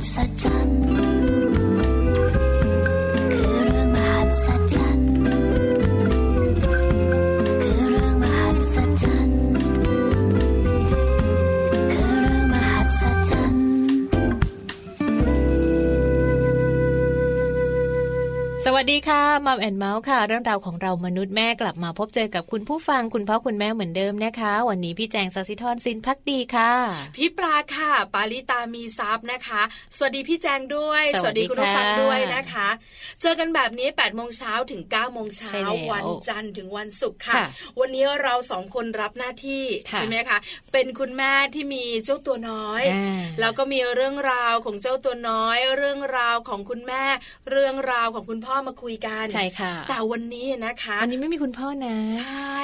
วั ดีค่ะมัมแอนเมาส์ค่ะ เรื่องราวของเรามนุษย์แม่กลับมาพบเจอกับคุณผู้ฟังคุณพ่อคุณแม่เหมือนเดิมนะคะ วันนี้พี่แจงสัสิธรสินพักดีค่ะ พี่ปลาค่ะ ปาลิตามีซับนะคะ สวัสดีพี่แจงด้วย สวัสดีคุณผู้ฟังด้วยนะคะ เจอกันแบบนี้8ปดโมงเช้าถึง9ก้าโมงเช้าวันจันทร์ถึงวันศุกร์ค่ะ วันนี้เราสองคนรับหน้าที่ใช่ไหมคะเป็นคุณแม่ที่มีเจ้าตัวน้อย แล้วก็มีเรื่องราวของเจ้าตัวน้อย เรื่องราวของคุณแม่ เรื่องราวของคุณพ่อมาคุยกันใช่ค่ะ แต่วันนี้นะคะวันนี้ไม่มีคุณพ่อนะ ใช่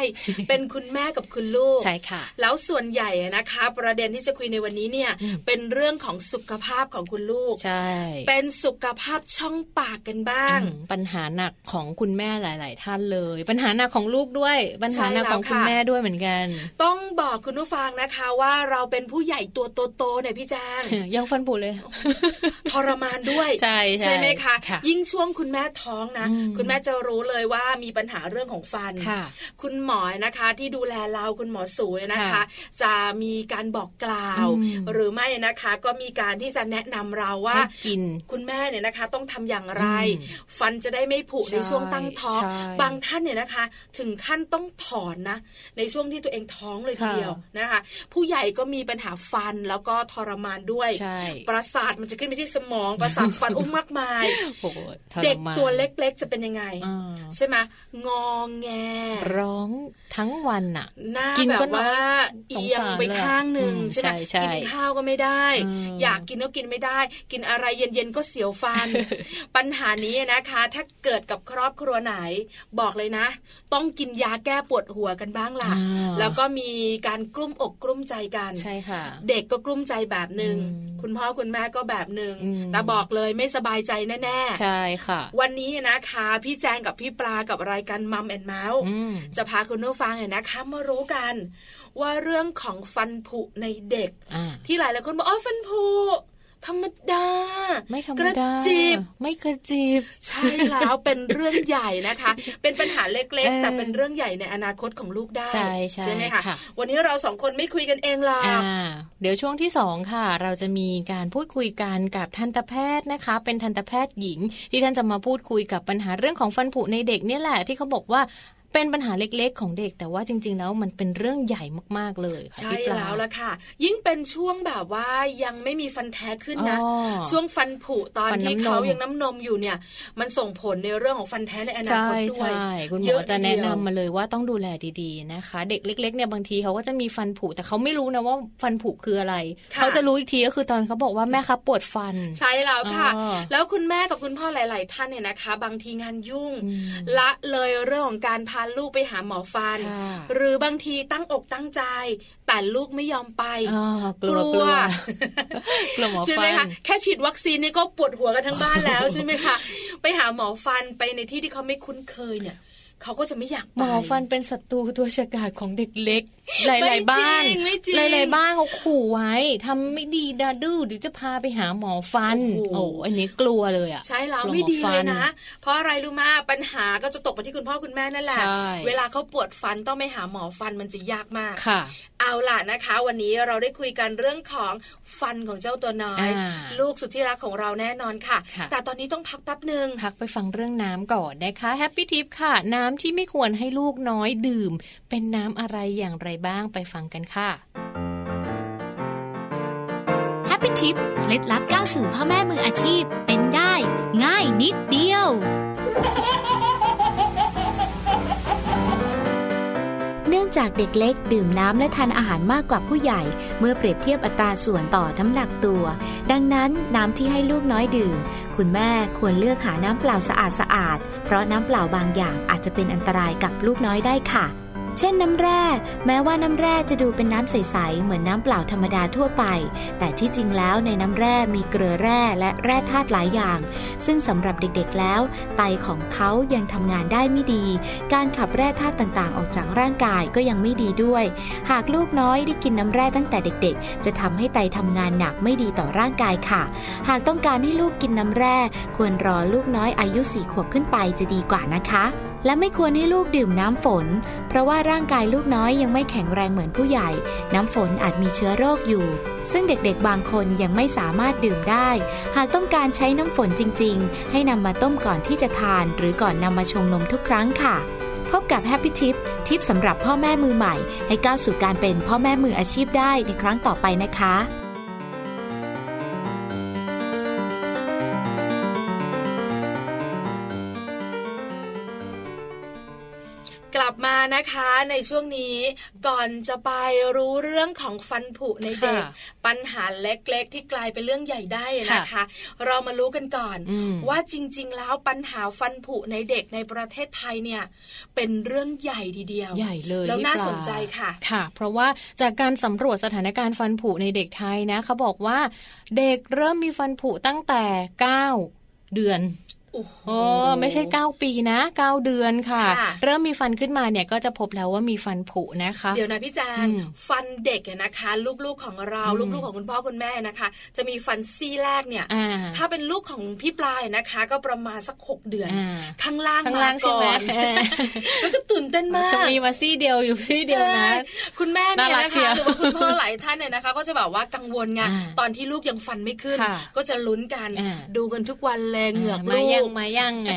เป็นคุณแม่กับคุณลูกใช่ค่ะ แล้วส่วนใหญ่นะคะ ประเด็นที่จะคุยในวันนี้เนี่ย เป็นเรื่องของสุขภาพของคุณลูกใช่ เป็นสุขภาพช่องปากกันบ้าง ปัญหาหนักของคุณแม่หลาย ๆ ท่านเลย ปัญหาหนักของลูกด้วย ปัญหาหนักของคุณแม่ด้วยเหมือนกัน ต้องบอกคุณผู้ฟังนะคะว่าเราเป็นผู้ใหญ่ตัวโตๆเนี่ยพี่แจ้งยังฟันผุเลยทรมานด้วยใช่ใช่ไหมคะ ยิ่งช่วงคุณแม่ทท้องนะ คุณแม่จะรู้เลยว่ามีปัญหาเรื่องของฟัน คุณหมอนะคะที่ดูแลเราคุณหมอสูนะคะ จะมีการบอกกล่าว หรือไม่นะคะ ก็มีการที่จะแนะนำเราว่ากิน คุณแม่เนี่ยนะคะ ต้องทำอย่างไร ฟันจะได้ไม่ผุในช่วงตั้งท้องบางท่านเนี่ยนะคะ ถึงขั้นต้องถอนนะ ในช่วงที่ตัวเองท้องเลยทีเดียวนะคะ ผู้ใหญ่ก็มีปัญหาฟันแล้วก็ทรมานด้วย ประสาทมันจะขึ้นไปที่สมองประสาทฟันอุ้มมากมายเด็กตัวเล็กๆ จะเป็นยังไงใช่ไหมงองแง ร้องทั้งวันอะกินก็ว่าเอียงไปข้างหนึ่งใช่ไหมกินข้าวก็ไม่ได้ อยากกินก็กินไม่ได้ กินอะไรเย็นๆก็เสียวฟัน ปัญหานี้นะคะ ถ้าเกิดกับครอบครัวไหน บอกเลยนะ ต้องกินยาแก้ปวดหัวกันบ้างล่ะ แล้วก็มีการกลุ้มอกกลุ้มใจกันใช่ค่ะ เด็กก็กลุ้มใจแบบหนึ่งคุณพ่อคุณแม่ก็แบบหนึ่งแต่บอกเลยไม่สบายใจแน่ๆใช่ค่ะ วันนี้นะคะ พี่แจงกับพี่ปลากับรายการมัมแอนเมาส์จะพาคุณผู้ฟังเนี่ยนะคะมารู้กัน ว่าเรื่องของฟันผุในเด็ก ที่หลายหลายคนบอกอ๋อฟันผุ ธรรมดา ไม่ธรรมดาจีบ ไม่กระจีบ ใช่แล้วเป็นเรื่องใหญ่นะคะ เป็นปัญหาเล็กๆ แต่เป็นเรื่องใหญ่ในอนาคตของลูกได้ ใช่ใช่ไหมคะวันนี้เราสองคนไม่คุยกันเองหรอกเดี๋ยวช่วงที่สองค่ะ เราจะมีการพูดคุยกันกับทันตแพทย์นะคะ เป็นทันตแพทย์หญิง ที่ท่านจะมาพูดคุยกับปัญหาเรื่องของฟันผุในเด็กเนี่ยแหละที่เขาบอกว่า เป็นปัญหาเล็กๆ ของเด็กแต่ว่าจริง ๆ แล้วมันเป็นเรื่องใหญ่มากๆเลยใช่แล้วละค่ะ ยิ่งเป็นช่วงแบบว่ายังไม่มีฟันแท้ขึ้นนะช่วงฟันผุตอนที่เขายังน้ำนมอยู่เนี่ย มันส่งผลในเรื่องของฟันแท้ในอนาคตด้วยใช่คุณหมอจะแนะนำมาเลยว่าต้องดูแลดีๆนะคะ เด็กเล็ก ๆเนี่ยบางทีเขาก็จะมีฟันผุแต่เขาไม่รู้นะว่าฟันผุคืออะไร เขาจะรู้อีกทีก็คือตอนเขาบอกว่าแม่ครับปวดฟัน ใช่แล้วค่ะ แล้วคุณแม่กับคุณพ่อหลาย ๆ ท่านเนี่ยนะคะ บางทีงานยุ่งละเลยเรื่องของการพาลูกไปหาหมอฟัน หรือบางทีตั้งอกตั้งใจ แต่ลูกไม่ยอมไปกลัวกลัวกลัวหมอฟันใช่ไหมคะแค่ฉีดวัคซีนนี่ก็ปวดหัวกันทั้งบ้านแล้วใช่ไหมคะไปหาหมอฟันไปในที่ที่เขาไม่คุ้นเคยเนี่ย เขาก็จะไม่อยากหมอฟันเป็นศัตรูตัวฉกาจของเด็กเล็ก หลาย ๆ บ้านหลาย ๆ บ้านเขาขู่ไว้ทำไม่ดีดาดื้อเดี๋ยวจะพาไปหาหมอฟัน โอ้อันนี้กลัวเลยอะใช่แล้วไม่ดีเลยนะ เพราะอะไรรู้มาปัญหาก็จะตกไปที่คุณพ่อคุณแม่นั่นแหละเวลาเขาปวดฟันต้องไปหาหมอฟันมันจะยากมากค่ะ เอาล่ะนะคะ วันนี้เราได้คุยกันเรื่องของฟันของเจ้าตัวน้อย ลูกสุดที่รักของเราแน่นอนค่ะ แต่ตอนนี้ต้องพักแป๊บหนึ่งพักไปฟังเรื่องน้ำก่อนนะคะ Happy Tip ค่ะน้ำที่ไม่ควรให้ลูกน้อยดื่ม เป็นน้ำอะไรอย่างไรบ้างไปฟังกันค่ะ Happy Tip เคล็ดลับก้าวสู่พ่อแม่มืออาชีพ เป็นได้ ง่ายนิดเดียว เนื่องจากเด็กเล็กดื่มน้ำและทานอาหารมากกว่าผู้ใหญ่ เมื่อเปรียบเทียบอัตราส่วนต่อน้ำหนักตัว ดังนั้นน้ำที่ให้ลูกน้อยดื่ม คุณแม่ควรเลือกหาน้ำเปล่าสะอาดสะอาด เพราะน้ำเปล่าบางอย่างอาจจะเป็นอันตรายกับลูกน้อยได้ค่ะ เช่นน้ำแร่ แม้ว่าน้ำแร่จะดูเป็นน้ำใส ๆ เหมือนน้ำเปล่าธรรมดาทั่วไป แต่ที่จริงแล้วในน้ำแร่มีเกลือแร่และแร่ธาตุหลายอย่าง ซึ่งสำหรับเด็กๆแล้ว ไตของเขายังทำงานได้ไม่ดี การขับแร่ธาตุต่างๆ ออกจากร่างกายก็ยังไม่ดีด้วย หากลูกน้อยได้กินน้ำแร่ตั้งแต่เด็กๆ จะทำให้ไตทำงานหนักไม่ดีต่อร่างกายค่ะ หากต้องการให้ลูกกินน้ำแร่ ควรรอลูกน้อยอายุสี่ขวบขึ้นไปจะดีกว่านะคะ และไม่ควรให้ลูกดื่มน้ำฝน เพราะว่าร่างกายลูกน้อยยังไม่แข็งแรงเหมือนผู้ใหญ่ น้ำฝนอาจมีเชื้อโรคอยู่ ซึ่งเด็กๆบางคนยังไม่สามารถดื่มได้ หากต้องการใช้น้ำฝนจริง ๆ ให้นำมาต้มก่อนที่จะทาน หรือก่อนนำมาชงนมทุกครั้งค่ะพบกับ Happy Tip ทิปสำหรับพ่อแม่มือใหม่ ให้ก้าวสู่การเป็นพ่อแม่มืออาชีพได้ในครั้งต่อไปนะคะ นะคะในช่วงนี้ก่อนจะไปรู้เรื่องของฟันผุในเด็ก ปัญหาเล็กๆ ที่กลายเป็นเรื่องใหญ่ได้นะคะ เรามารู้กันก่อนว่าจริง ๆ แล้วปัญหาฟันผุในเด็กในประเทศไทยเนี่ย เป็นเรื่องใหญ่ทีเดียวใหญ่เลยแล้วน่าสนใจค่ะค่ะ เพราะว่าจากการสำรวจสถานการณ์ฟันผุในเด็กไทยนะเขาบอกว่าเด็กเริ่มมีฟันผุตั้งแต่ 9 เดือน โอ้โหไม่ใช่ 9 ปีนะ 9 เดือนค่ะ เริ่มมีฟันขึ้นมาเนี่ยก็จะพบแล้วว่ามีฟันผุนะคะ เดี๋ยวนะพี่แจงฟันเด็กนะคะ ลูกๆของเราลูกๆของคุณพ่อคุณแม่นะคะ จะมีฟันซี่แรกเนี่ย ถ้าเป็นลูกของพี่ปลายนะคะ ก็ประมาณสักหกเดือน ข้างล่างมาก่อนก็จะตื่นเต้นมากจะมีมาซี่เดียวอยู่ซี่เดียวนะคุณแม่เนี่ยนะคะหรือว่าคุณพ่อหลายท่านเนี่ยนะคะ ก็จะแบบว่ากังวลไงตอนที่ลูกยังฟันไม่ขึ้น ก็จะลุ้นกันดูกันทุกวันแรงเหงือกลูกมายังไง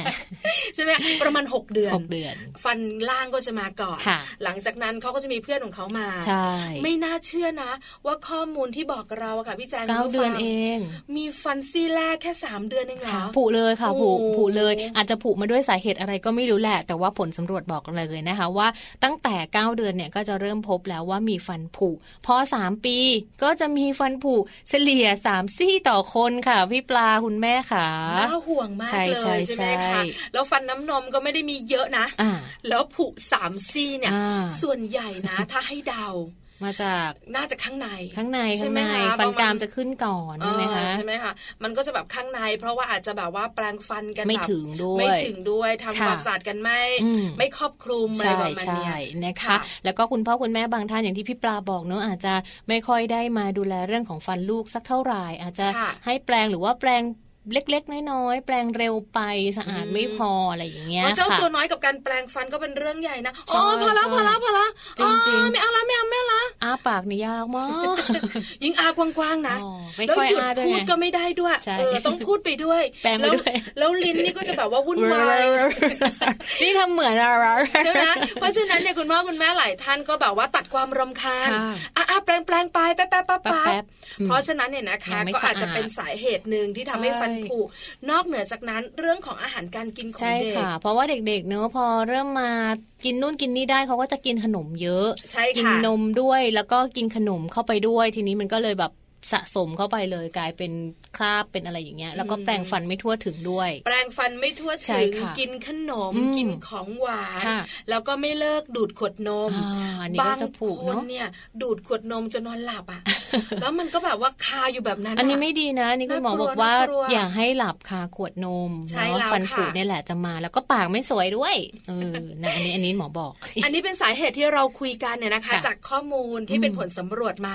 ใช่ไหมประมาณ 6 เดือน6เดือน ฟันล่างก็จะมาก่อน หลังจากนั้นเขาก็จะมีเพื่อนของเขามาใช่ไม่น่าเชื่อนะ ว่าข้อมูลที่บอกเราค่ะพี่แจงเก้าเดือนเอง มีฟันซี่แรกแค่ 3 เดือนเองเหรอผุเลยค่ะผุผุเลย อาจจะผุมาด้วยสาเหตุอะไรก็ไม่รู้แหละ แต่ว่าผลสำรวจบอกเลยนะคะว่า ตั้งแต่ 9 เดือนเนี่ยก็จะเริ่มพบแล้วว่ามีฟันผุพอ 3 ปีก็จะมีฟันผุเฉลี่ย 3 ซี่ต่อคนค่ะพี่ปลาคุณแม่ค่ะน่าห่วงมากเลยใช่ไหมคะแล้วฟันน้ำนมก็ไม่ได้มีเยอะนะแล้วผุสามซี่เนี่ย ส่วนใหญ่นะ ถ้าให้เดามาจากน่าจะข้างในข้างในข้างในฟันกรามจะขึ้นก่อนใช่ไหมคะใช่ไหมคะมันก็จะแบบข้างใน เพราะว่าอาจจะแบบว่าแปลงฟันกันไม่ถึงด้วยไม่ถึงด้วยทำความสะอาดกันไม่ไม่ครอบคลุมอะไรแบบนี้นะคะ แล้วก็คุณพ่อคุณแม่บางท่านอย่างที่พี่ปลาบอกเนอะอาจจะไม่ค่อยได้มาดูแลเรื่องของฟันลูกสักเท่าไหร่อาจจะให้แปลงหรือว่าแปลง เล็ก ๆ น้อยๆแปลงเร็วไปสะอาดไม่พออะไรอย่างเงี้ยเจ้าตัวน้อยกับการแปลงฟันก็เป็นเรื่องใหญ่นะอ๋อพอละพอละพอละจริงๆไม่เอาละไม่เอาไม่ละอ้าปากนี่ยากมากยิ่งอากว้างๆนะแล้วหยุดพูดก็ไม่ได้ด้วยเออต้องพูดไปด้วยแปลงไปด้วยแล้วลิ้นนี่ก็จะแบบว่าวุ่นวายนี่ทำเหมือนอะไรใช่ไหมเพราะฉะนั้นเนี่ยคุณพ่อคุณแม่หลายท่านก็แบบว่าตัดความรำคาญอ่าแปลงแปลงไปแป๊บแป๊บแป๊บเพราะฉะนั้นเนี่ยนะคะก็อาจจะเป็นสาเหตุหนึ่งที่ทำให้ฟันผุนอกเหนือจากนั้นเรื่องของอาหารการกินของเด็กใช่ค่ะ เพราะว่าเด็กๆเนอะพอเริ่มมากินนู่นกินนี่ได้เขาก็จะกินขนมเยอะใช่กินนมด้วยแล้วก็กินขนมเข้าไปด้วย ทีนี้มันก็เลยแบบ สะสมเข้าไปเลยกลายเป็นคราบเป็นอะไรอย่างเงี้ย แล้วก็แปรงฟันไม่ทั่วถึงด้วย แปรงฟันไม่ทั่วถึงกินขนมกินของหวานแล้วก็ไม่เลิกดูดขวดนมบางคนเนี่ย ดูดขวดนมจนนอนหลับอะแล้วมันก็แบบว่าคาอยู่แบบนั้น อันนี้ไม่ดีนะนี่คุณหมอบอกว่าอย่าให้หลับคาขวดนมเนาะฟันผุนี่แหละจะมา แล้วก็ปากไม่สวยด้วยเออนะอันนี้อันนี้หมอบอก อันนี้เป็นสาเหตุที่เราคุยกันเนี่ยนะคะ จากข้อมูลที่เป็นผลสำรวจมา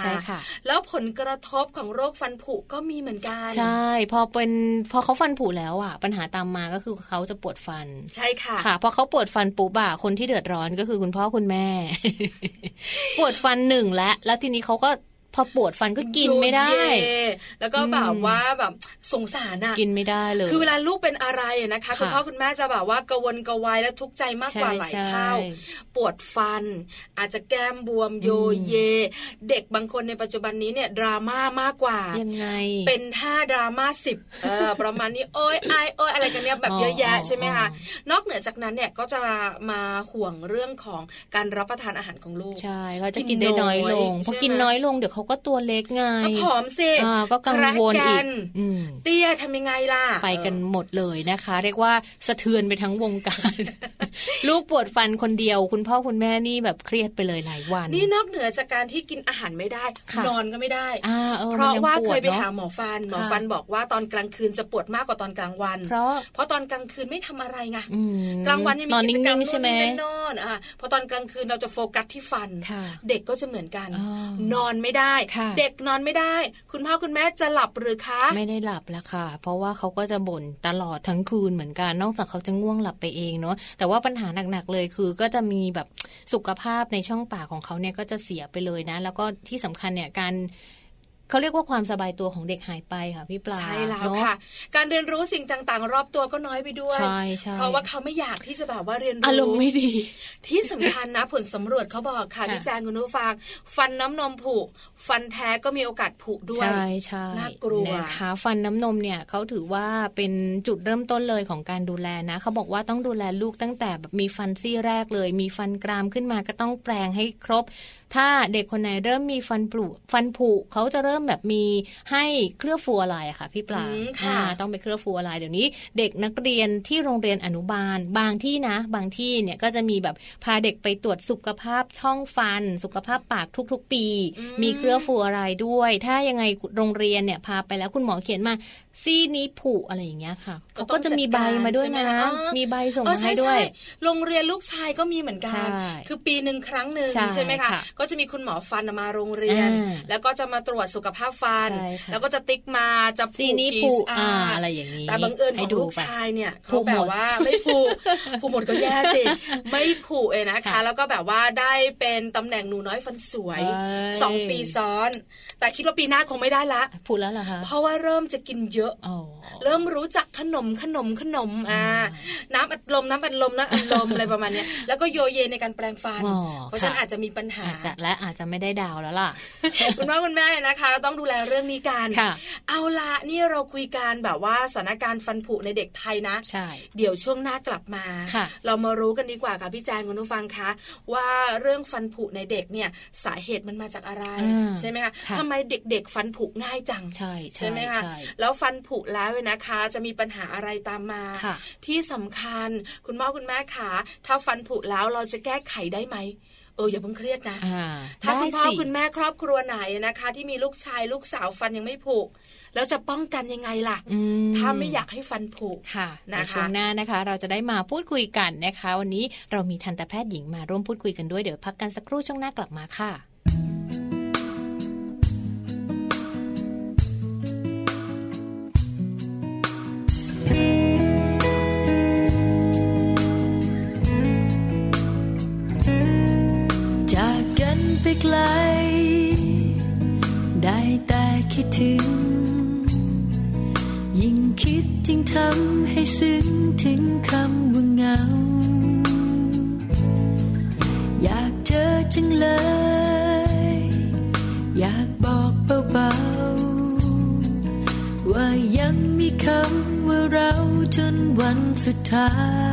แล้วผลกระทบของโรคฟันผุก็มีเหมือนกัน ใช่ พอเป็นพอเขาฟันผุแล้วอะ ปัญหาตามมาก็คือเขาจะปวดฟัน ใช่ค่ะ ค่ะ พอเขาปวดฟันปุ๊บอะคนที่เดือดร้อนก็คือคุณพ่อคุณแม่ ปวดฟันหนึ่งและแล้วทีนี้เขาก็ พอปวดฟันก็กินไม่ได้ แล้วก็แบบว่าแบบสงสารอะกินไม่ได้เลย คือเวลาลูกเป็นอะไรนะคะคุณพ่อคุณแม่จะแบบว่ากระวนกระวายและทุกข์ใจมากกว่าหลายเท่าปวดฟัน อาจจะแก้มบวมโยเย เด็กบางคนในปัจจุบันนี้เนี่ยดราม่ามากกว่ายังไงเป็นท่าดราม่าสิบเออประมาณนี้โอ้ยไอโอ้ยอะไรกันเนี่ยแบบเยอะแยะใช่ไหมคะนอกเหนือจากนั้นเนี่ยก็จะมาห่วงเรื่องของการรับประทานอาหารของลูกใช่เขาจะกินได้น้อยลงพอกินน้อยลงเดี๋ยวเขาก็ตัวเล็กไงผอมสิก็กังวลอีกเตี้ยทำยังไงล่ะ ไปกันหมดเลยนะคะ เรียกว่าสะเทือนไปทั้งวงการ ลูกปวดฟันคนเดียว คุณพ่อคุณแม่นี่แบบเครียดไปเลยหลายวัน นี่นอกเหนือจากการที่กินอาหารไม่ได้ นอนก็ไม่ได้ เพราะว่าเคยไปหาหมอฟัน หมอฟันบอกว่าตอนกลางคืนจะปวดมากกว่าตอนกลางวัน เพราะเพราะตอนกลางคืนไม่ทำอะไรไงกลางวันยังมีกิจกรรมใช่ไหมนอนอะพอตอนกลางคืนเราจะโฟกัสที่ฟัน เด็กก็จะเหมือนกัน นอนไม่ได้เด็กนอนไม่ได้ คุณพ่อคุณแม่จะหลับหรือคะ ไม่ได้หลับแล้วค่ะ เพราะว่าเขาก็จะบ่นตลอดทั้งคืนเหมือนกัน นอกจากเขาจะง่วงหลับไปเองเนาะแต่ว่าปัญหาหนักๆเลยคือก็จะมีแบบสุขภาพในช่องปากของเขาเนี่ยก็จะเสียไปเลยนะ แล้วก็ที่สำคัญเนี่ยการ เขาเรียกว่าความสบายตัวของเด็กหายไปค่ะพี่ปลาใช่แล้วค่ะ การเรียนรู้สิ่งต่างๆ รอบตัวก็น้อยไปด้วยใช่ใช่เพราะว่าเขาไม่อยากที่จะแบบว่าเรียนรู้อารมณ์ไม่ดี ที่สำคัญนะผลสำรวจเขาบอกค่ะพี่แจงคุณนุฟัง ฟันน้ำนมผุฟันแท้ก็มีโอกาสผุด้วยใช่ใช่น่ากลัวนะคะฟันน้ำนมเนี่ยเขาถือว่าเป็นจุดเริ่มต้นเลยของการดูแลนะเขาบอกว่าต้องดูแลลูกตั้งแต่แบบมีฟันซี่แรกเลย มีฟันกรามขึ้นมาก็ต้องแปลงให้ครบ ถ้าเด็กคนไหนเริ่มมีฟันผุฟันผุเขาจะเริ่มแบบมีให้เคลือบฟูอะไรอะค่ะพี่ปลาค่ะ ต้องไปเคลือบฟูอะไรเดี๋ยวนี้ เด็กนักเรียนที่โรงเรียนอนุบาล บางที่นะ บางที่เนี่ยก็จะมีแบบพาเด็กไปตรวจสุขภาพช่องฟัน สุขภาพปากทุกๆ ปี มีเคลือบฟูอะไรด้วย ถ้ายังไงโรงเรียนเนี่ยพาไปแล้วคุณหมอเขียนมา ซี่นี้ผุอะไรอย่างเงี้ยค่ะเขาก็จะมีใบมาด้วยนะ มีใบส่งมาให้ด้วย โรงเรียนลูกชายก็มีเหมือนกัน คือปีหนึ่งครั้งหนึ่งใช่ไหมคะ ก็จะมีคุณหมอฟันมาโรงเรียน แล้วก็จะมาตรวจสุขภาพฟัน แล้วก็จะติ๊กมาจะซีนี้ผุอะไรอย่างนี้ แต่บังเอิญของลูกชายเนี่ยเขาแบบว่าไม่ผุผุหมดก็แย่สิ ไม่ผุเองนะคะ แล้วก็แบบว่าได้เป็นตำแหน่งหนูน้อยฟันสวยสองปีซ้อน แต่คิดว่าปีหน้าคงไม่ได้ละผุแล้วเหรอคะ เพราะว่าเริ่มจะกินเยอะเริ่มรู้จักขนมขนมขนมอ่าน้ำอัดลมน้ำอัดลมน้ำอัดลมอะไรประมาณนี้แล้วก็โยเยในการแปลงฟัน เพราะฉะนั้นอาจจะมีปัญหาจะและอาจจะไม่ได้ดาวแล้วล่ะคุณพ่อคุณแม่นะคะต้องดูแลเรื่องนี้กันเอาละนี่เราคุยกันแบบว่าสถานการณ์ฟันผุในเด็กไทยนะใช่เดี๋ยวช่วงหน้ากลับมา เรามารู้กันดีกว่าค่ะพี่แจงคุณผู้ฟังคะว่าเรื่องฟันผุในเด็กเนี่ยสาเหตุมันมาจากอะไรใช่ไหมคะทำไมเด็กๆฟันผุง่ายจังใช่ใช่ไหมคะแล้วฟันผุแล้วนะคะ จะมีปัญหาอะไรตามมา ที่สำคัญคุณพ่อคุณแม่ขาถ้าฟันผุแล้วเราจะแก้ไขได้ไหมเอออย่าเพิ่งเครียดนะถ้าคุณพ่อคุณแม่ครอบครัวไหนนะคะ ที่มีลูกชายลูกสาวฟันยังไม่ผุแล้วจะป้องกันยังไงล่ะถ้าไม่อยากให้ฟันผุค่ะนะคะช่วงหน้านะคะ เราจะได้มาพูดคุยกันนะคะ วันนี้เรามีทันตแพทย์หญิงมาร่วมพูดคุยกันด้วยเดี๋ยวพักกันสักครู่ช่วงหน้ากลับมาค่ะ คิดถึง ยิ่งคิดยิ่งทำให้ซึ้งถึงคำว่าเงา อยากเจอจังเลย อยากบอกเบาๆว่ายังมีคำว่าเราจนวันสุดท้าย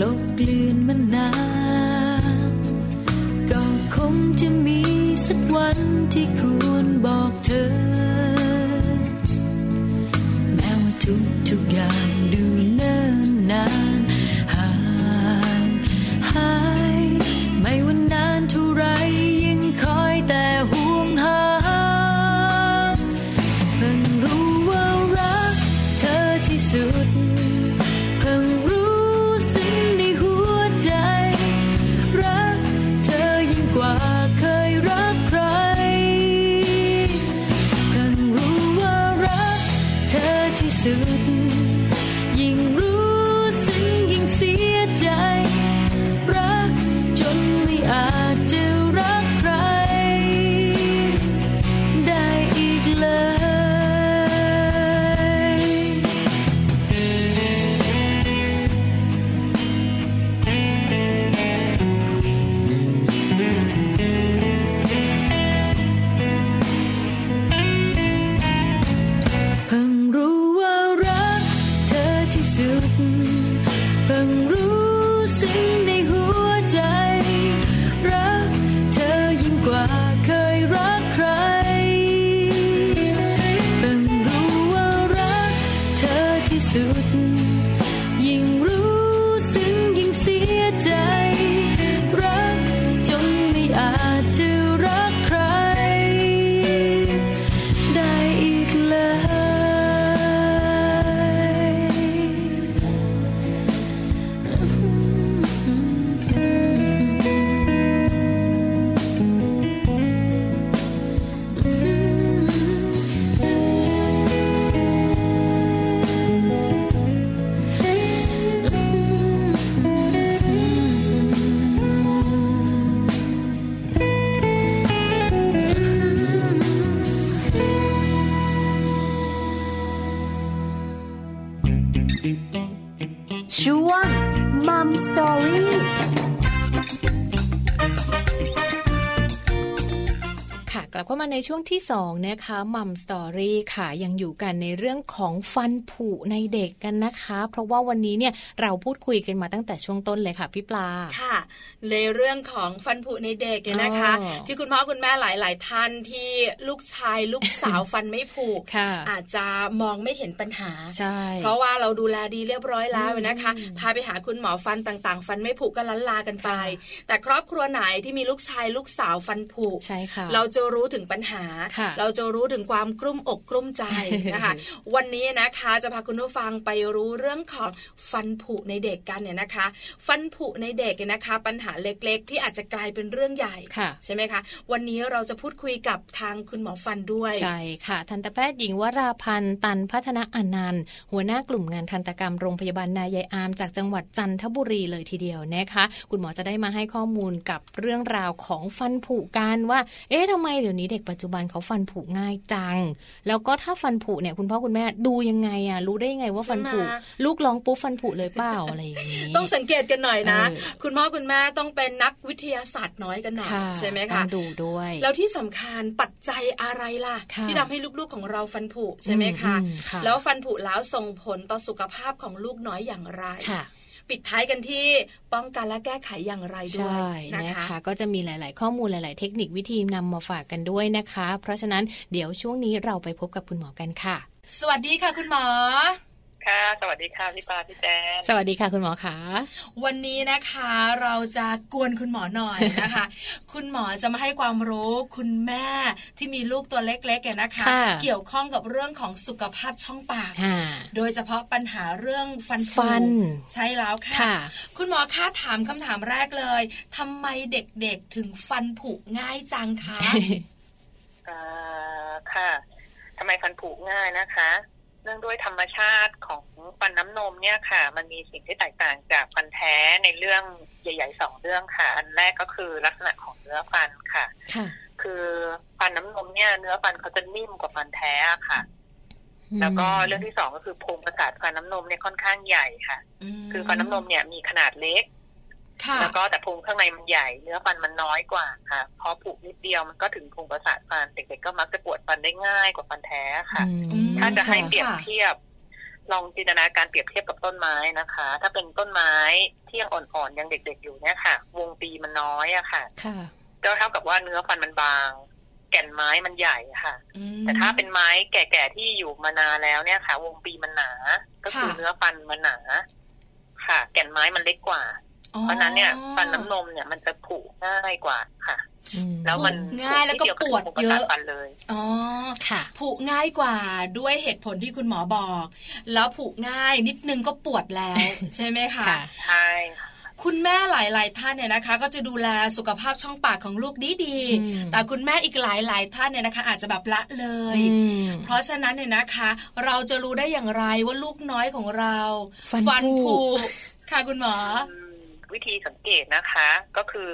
ลบกลืนมันนานก็คงจะมีสักวันที่ควรบอกเธอ ช่วงที่2นะคะมัมสตอรี่ค่ะยังอยู่กันในเรื่องของฟันผุในเด็กกันนะคะ เพราะว่าวันนี้เนี่ยเราพูดคุยกันมาตั้งแต่ช่วงต้นเลยค่ะพี่ปลาค่ะ ในเรื่องของฟันผุในเด็กเนี่ยนะคะ ที่คุณพ่อคุณแม่หลาย ๆ ท่านที่ลูกชายลูกสาวฟันไม่ผุอาจจะมองไม่เห็นปัญหาใช่เพราะว่าเราดูแลดีเรียบร้อยแล้วนะคะ พาไปหาคุณหมอฟันต่างๆ ฟันไม่ผุก็ลันลากันไป แต่ครอบครัวไหนที่มีลูกชายลูกสาวฟันผุใช่ค่ะเราจะรู้ถึงปัญหาเราจะรู้ถึงความกลุ้มอกกลุ้มใจนะคะ วันนี้นะคะจะพาคุณผู้ฟังไปรู้เรื่องของฟันผุในเด็กกันเนี่ยนะคะ ฟันผุในเด็กเนี่ยนะคะ ปัญหาเล็กๆ ที่อาจจะกลายเป็นเรื่องใหญ่ใช่ไหมคะ วันนี้เราจะพูดคุยกับทางคุณหมอฟันด้วยใช่ค่ะ ทันตแพทย์หญิงวราพันธ์ตันพัฒนาอนันต์หัวหน้ากลุ่มงานทันตกรรมโรงพยาบาลนายายอาม จากจังหวัดจันทบุรีเลยทีเดียวนะคะ คุณหมอจะได้มาให้ข้อมูลกับเรื่องราวของฟันผุกันว่า เอ๊ะทำไมเดี๋ยวนี้เด็กปัจจุบันเขาฟันผุง่ายจัง แล้วก็ถ้าฟันผุเนี่ยคุณพ่อคุณแม่ดูยังไงอะรู้ได้ยังไงว่าฟันผุลูกร้องปุ๊บฟันผุเลยเปล่าอะไรอย่างนี้ต้องสังเกตกันหน่อยนะ คุณพ่อคุณแม่ต้องเป็นนักวิทยาศาสตร์น้อยกันหน่อยใช่ไหมคะดูด้วย แล้วที่สำคัญปัจจัยอะไรล่ะ ที่ทำให้ลูกๆของเราฟันผุใช่ไหมคะแล้วฟันผุแล้วส่งผลต่อสุขภาพของลูกน้อยอย่างไร ปิดท้ายกันที่ป้องกันและแก้ไขอย่างไรด้วยนะคะคะ ก็จะมีหลาย ๆ ข้อมูลหลาย ๆ เทคนิควิธีนำมาฝากกันด้วยนะคะ เพราะฉะนั้นเดี๋ยวช่วงนี้เราไปพบกับคุณหมอกันค่ะ สวัสดีค่ะคุณหมอ ค่ะ สวัสดีค่ะพี่ปาพี่แจนสวัสดีค่ะคุณหมอคะวันนี้นะคะ เราจะกวนคุณหมอหน่อยนะคะ คุณหมอจะมาให้ความรู้คุณแม่ที่มีลูกตัวเล็กๆนะคะ เกี่ยวข้องกับเรื่องของสุขภาพช่องปาก โดยเฉพาะปัญหาเรื่องฟันฟันใช่แล้วค่ะ คุณหมอคะถามคำถามแรกเลยทำไมเด็กๆถึงฟันผุง่ายจังคะอ่าค่ะทำไมฟันผุง่ายนะคะเนื่องด้วยธรรมชาติของฟันน้ำนมเนี่ยค่ะ มันมีสิ่งที่แตกต่างจากฟันแท้ในเรื่องใหญ่ๆสองเรื่องค่ะ อันแรกก็คือลักษณะของเนื้อฟันค่ะ คือฟันน้ำนมเนี่ยเนื้อฟันเขาจะนิ่มกว่าฟันแท้ค่ะ แล้วก็เรื่องที่สองก็คือโพรงประสาทฟันน้ำนมเนี่ยค่อนข้างใหญ่ค่ะ คือฟันน้ำนมเนี่ยมีขนาดเล็ก แล้วก็แต่พุงข้างในมันใหญ่ เนื้อฟันมันน้อยกว่าค่ะพอผุนิดเดียวมันก็ถึงพุงประสาทฟันเด็กๆก็มักจะปวดฟันได้ง่ายกว่าฟันแท้ค่ะ ถ้าจะให้เปรียบเทียบ ลองจินตนาการเปรียบเทียบกับต้นไม้นะคะ ถ้าเป็นต้นไม้ที่ยังอ่อนๆยังเด็ก ๆ อยู่เนี่ยค่ะ วงปีมันน้อยอะค่ะก็เท่ากับว่าเนื้อฟันมันบาง แก่นไม้มันใหญ่ค่ะ แต่ถ้าเป็นไม้แก่ๆที่อยู่มานานแล้วเนี่ยค่ะ วงปีมันหนา ก็คือเนื้อฟันมันหนา ค่ะ แก่นไม้มันเล็กกว่า เพราะนั้นเนี่ยฟันน้ำนมเนี่ยมันจะผุง่ายกว่าค่ะแล้วมันง่ายแล้วก็ปวดเยอะเลยอ๋อค่ะผุง่ายกว่าด้วยเหตุผลที่คุณหมอบอก แล้วผุง่ายนิดนึงก็ปวดแล้วใช่ไหมคะใช่คุณแม่หลาย ๆ ท่านเนี่ยนะคะ ก็จะดูแลสุขภาพช่องปากของลูกดีดีแต่คุณแม่อีกหลาย ๆ ท่านเนี่ยนะคะ อาจจะแบบละเลย เพราะฉะนั้นเนี่ยนะคะ เราจะรู้ได้อย่างไรว่าลูกน้อยของเรา ฟันผุค่ะคุณหมอ วิธีสังเกตนะคะ ก็คือ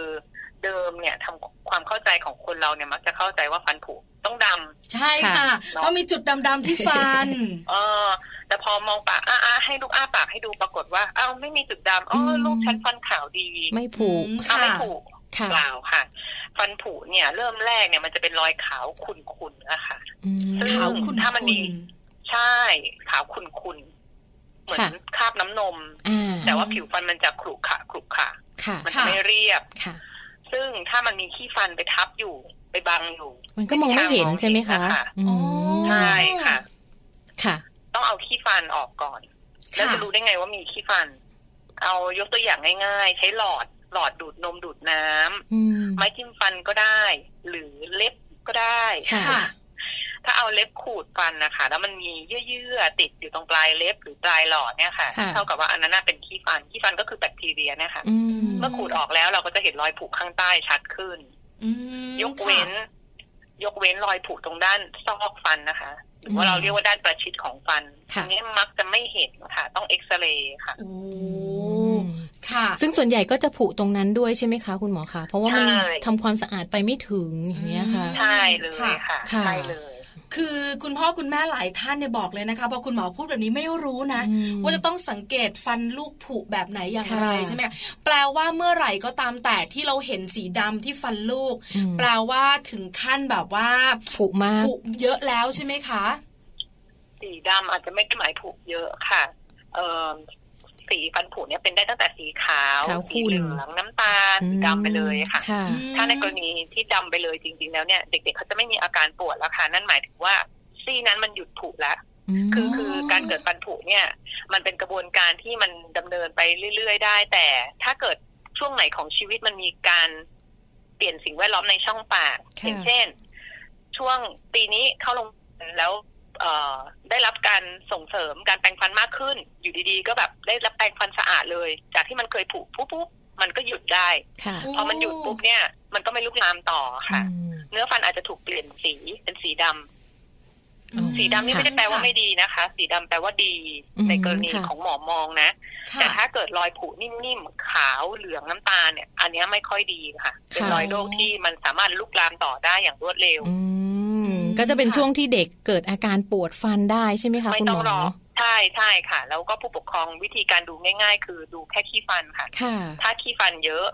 เดิมเนี่ยทำความเข้าใจของคนเราเนี่ยมักจะเข้าใจว่าฟันผุต้องดำใช่ค่ะต้องมีจุดดำๆที่ฟัน เออ แต่พอมองปากอ้าให้ลูกอ้าปากให้ดูปรากฏว่าอ้าวไม่มีจุดดำอ๋อลูกฉันฟันขาวดี ไม่ผุอ้าไม่ผุเปล่าค่ะ ฟันผุเนี่ย เริ่มแรกเนี่ยมันจะเป็นรอยขาวขุ่นๆนะคะซึ่งถ้ามันมีใช่ขาวขุ่นๆ เหมือนคาบน้ำนม แต่ว่าผิวฟันมันจะขรุขระขรุขระมันจะไม่เรียบซึ่งถ้ามันมีขี้ฟันไปทับอยู่ ไปบังอยู่ มันก็มองไม่เห็นใช่ไหมคะใช่ค่ะ ค่ะ ต้องเอาขี้ฟันออกก่อน แล้วจะรู้ได้ไงว่ามีขี้ฟัน เอายกตัวอย่างง่ายๆ ใช้หลอดหลอดดูดนมดูดน้ำไม้จิ้มฟันก็ได้ หรือเล็บก็ได้ค่ะ ถ้าเอาเล็บขูดฟันนะคะแล้วมันมีเยื่อๆติดอยู่ตรงปลายเล็บหรือปลายหลอดเนี่ยค่ะ เท่ากับว่าอันนั้นเป็นขี้ฟันขี้ฟันก็คือแบคทีเรียเนี่ยค่ะเมื่อขูดออกแล้วเราก็จะเห็นรอยผุข้างใต้ชัดขึ้นยกเว้น ยกเว้นรอยผุตรงด้านซอกฟันนะคะ หรือว่าเราเรียกว่าด้านประชิดของฟันอันนี้มักจะไม่เห็นค่ะ ต้องเอ็กซเรย์ค่ะค่ะ ซึ่งส่วนใหญ่ก็จะผุตรงนั้นด้วยใช่ไหมคะคุณหมอคะเพราะว่ามันทำความสะอาดไปไม่ถึงอย่างเงี้ยค่ะ ใช่เลยค่ะใช่เลย คือคุณพ่อคุณแม่หลายท่านเนี่ยบอกเลยนะคะพอคุณหมอพูดแบบนี้ไม่รู้นะ ว่าจะต้องสังเกตฟันลูกผุแบบไหนอย่างไรใช่ไหมแปลว่าเมื่อไหร่ก็ตามแต่ที่เราเห็นสีดำที่ฟันลูก แปลว่าถึงขั้นแบบว่าผุมากผุเยอะแล้วใช่ไหมคะ สีดำอาจจะไม่ได้หมายผุเยอะค่ะเออ สีฟันผุเนี่ยเป็นได้ตั้งแต่สีขาวสีเหลืองน้ำตาลดำไปเลยค่ะ ถ้าในกรณีที่ดำไปเลยจริง ๆ แล้วเนี่ยเด็ก ๆเขาจะไม่มีอาการปวดแล้วค่ะนั่นหมายถึงว่าซี่นั้นมันหยุดผุแล้วคือคือการเกิดฟันผุเนี่ย มันเป็นกระบวนการที่มันดำเนินไปเรื่อย ๆ ได้ แต่ถ้าเกิดช่วงไหนของชีวิตมันมีการเปลี่ยนสิ่งแวดล้อมในช่องปากอย่างเช่น ช่วงปีนี้เข้าลงแล้ว ได้รับการส่งเสริมการแปรงฟันมากขึ้น อยู่ดีๆ ก็แบบได้รับแปรงฟันสะอาดเลย จากที่มันเคยผุปุ๊บปุ๊บมันก็หยุดได้พอมันหยุดปุ๊บเนี่ย มันก็ไม่ลุกลามต่อค่ะ เนื้อฟันอาจจะถูกเปลี่ยนสีเป็นสีดำ สีดำนี่ไม่ได้แปลว่าไม่ดีนะคะ สีดำแปลว่าดีในกรณีของหมอมองนะ แต่ถ้าเกิดรอยผุนิ่มๆขาวเหลืองน้ำตาลเนี่ย อันนี้ไม่ค่อยดีค่ะ เป็นรอยโรคที่มันสามารถลุกลามต่อได้อย่างรวดเร็วก็จะเป็นช่วงที่เด็กเกิดอาการปวดฟันได้ใช่ไหมคะคุณหมอใช่ใช่ค่ะ แล้วก็ผู้ปกครองวิธีการดูง่าย ๆ คือดูแค่ขี้ฟันค่ะ ถ้าขี้ฟันเยอะ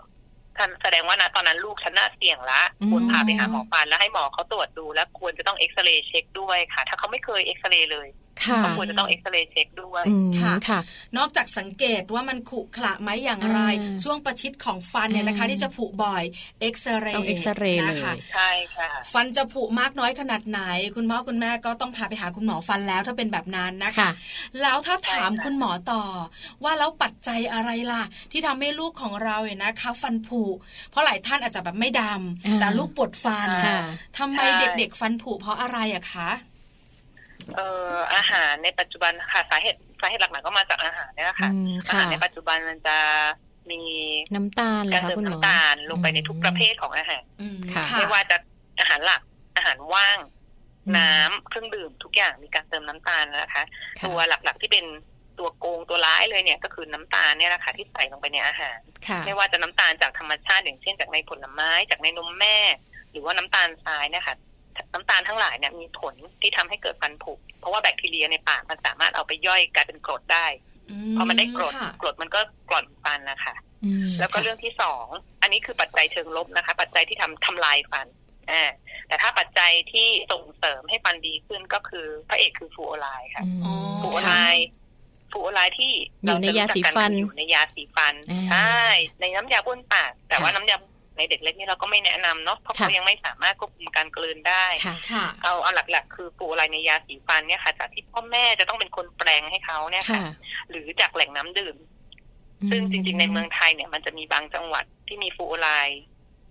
แสดงว่านะตอนนั้นลูกฉันน่าเสี่ยงละควรพาไปหาหมอฟันแล้วให้หมอเขาตรวจดูแล้วควรจะต้องเอ็กซเรย์เช็คด้วยค่ะ ถ้าเขาไม่เคยเอ็กซเรย์เลย ก็ควรจะต้องเอ็กซเรย์เช็คด้วยค่ะค่ะ นอกจากสังเกตว่ามันขรุขระไหมอย่างไร ช่วงประชิดของฟันเนี่ยนะคะ ที่จะผุบ่อยเอ็กซเรย์ต้องเอ็กซเรย์เลยใช่ค่ะ ฟันจะผุมากน้อยขนาดไหน คุณพ่อคุณแม่ก็ต้องพาไปหาคุณหมอฟันแล้วถ้าเป็นแบบนั้นนะคะ แล้วถ้าถามคุณหมอต่อ ว่าแล้วปัจจัยอะไรล่ะ ที่ทำให้ลูกของเราเนี่ยนะคะฟันผุเพราะหลายท่านอาจจะแบบไม่ดำแต่ลูกปวดฟันทำไมเด็กๆ ฟันผุเพราะอะไรอะคะ เอ่ออาหารในปัจจุบันค่ะสาเหตุสาเหตุหลักๆก็มาจากอาหารนี่แหละค่ะอาหารในปัจจุบันมันจะมีน้ำตาลการเติมน้ำตาลลงไปในทุกประเภทของอาหารไม่ว่าจะอาหารหลักอาหารว่าง น้ำเครื่องดื่มทุกอย่างมีการเติมน้ำตาลนะคะ ตัวหลักๆที่เป็นตัวโกงตัวร้ายเลยเนี่ยก็คือน้ำตาลเนี่ยแหละค่ะที่ใส่ลงไปในอาหาร ไม่ว่าจะน้ำตาลจากธรรมชาติอย่างเช่นจากในผลไม้จากในนมแม่ หรือว่าน้ำตาลทรายเนี่ยค่ะ น้ำตาลทั้งหลายเนี่ยมีผลที่ทำให้เกิดฟันผุ เพราะว่าแบคทีเรียในปากมันสามารถเอาไปย่อยกลายเป็นกรดได้พอมันได้กรดกรดมันก็กร่อนฟันนะคะแล้วก็เรื่องที่สองอันนี้คือปัจจัยเชิงลบนะคะ ปัจจัยที่ทำทำลายฟันอ่าแต่ถ้าปัจจัยที่ส่งเสริมให้ฟันดีขึ้นก็คือพระเอกคือฟลูออไรด์ค่ะฟลูออไรด์ฟลูออไรด์ที่อยู่ในยาสีฟันอยู่ในยาสีฟันใช่ในน้ำยาบ้วนปากแต่ว่าน้ำยา ในเด็กเล็กนี่เราก็ไม่แนะนำเนาะเพราะเขายังไม่สามารถควบคุมการกลืนได้เอาเอาหลักๆ คือฟลูออไรด์ในยาสีฟันเนี่ยค่ะจากที่พ่อแม่จะต้องเป็นคนแปรงให้เขาเนี่ยค่ะ หรือจากแหล่งน้ำดื่ม ซึ่งจริง ๆ ในเมืองไทยเนี่ยมันจะมีบางจังหวัดที่มีฟลูออไรด์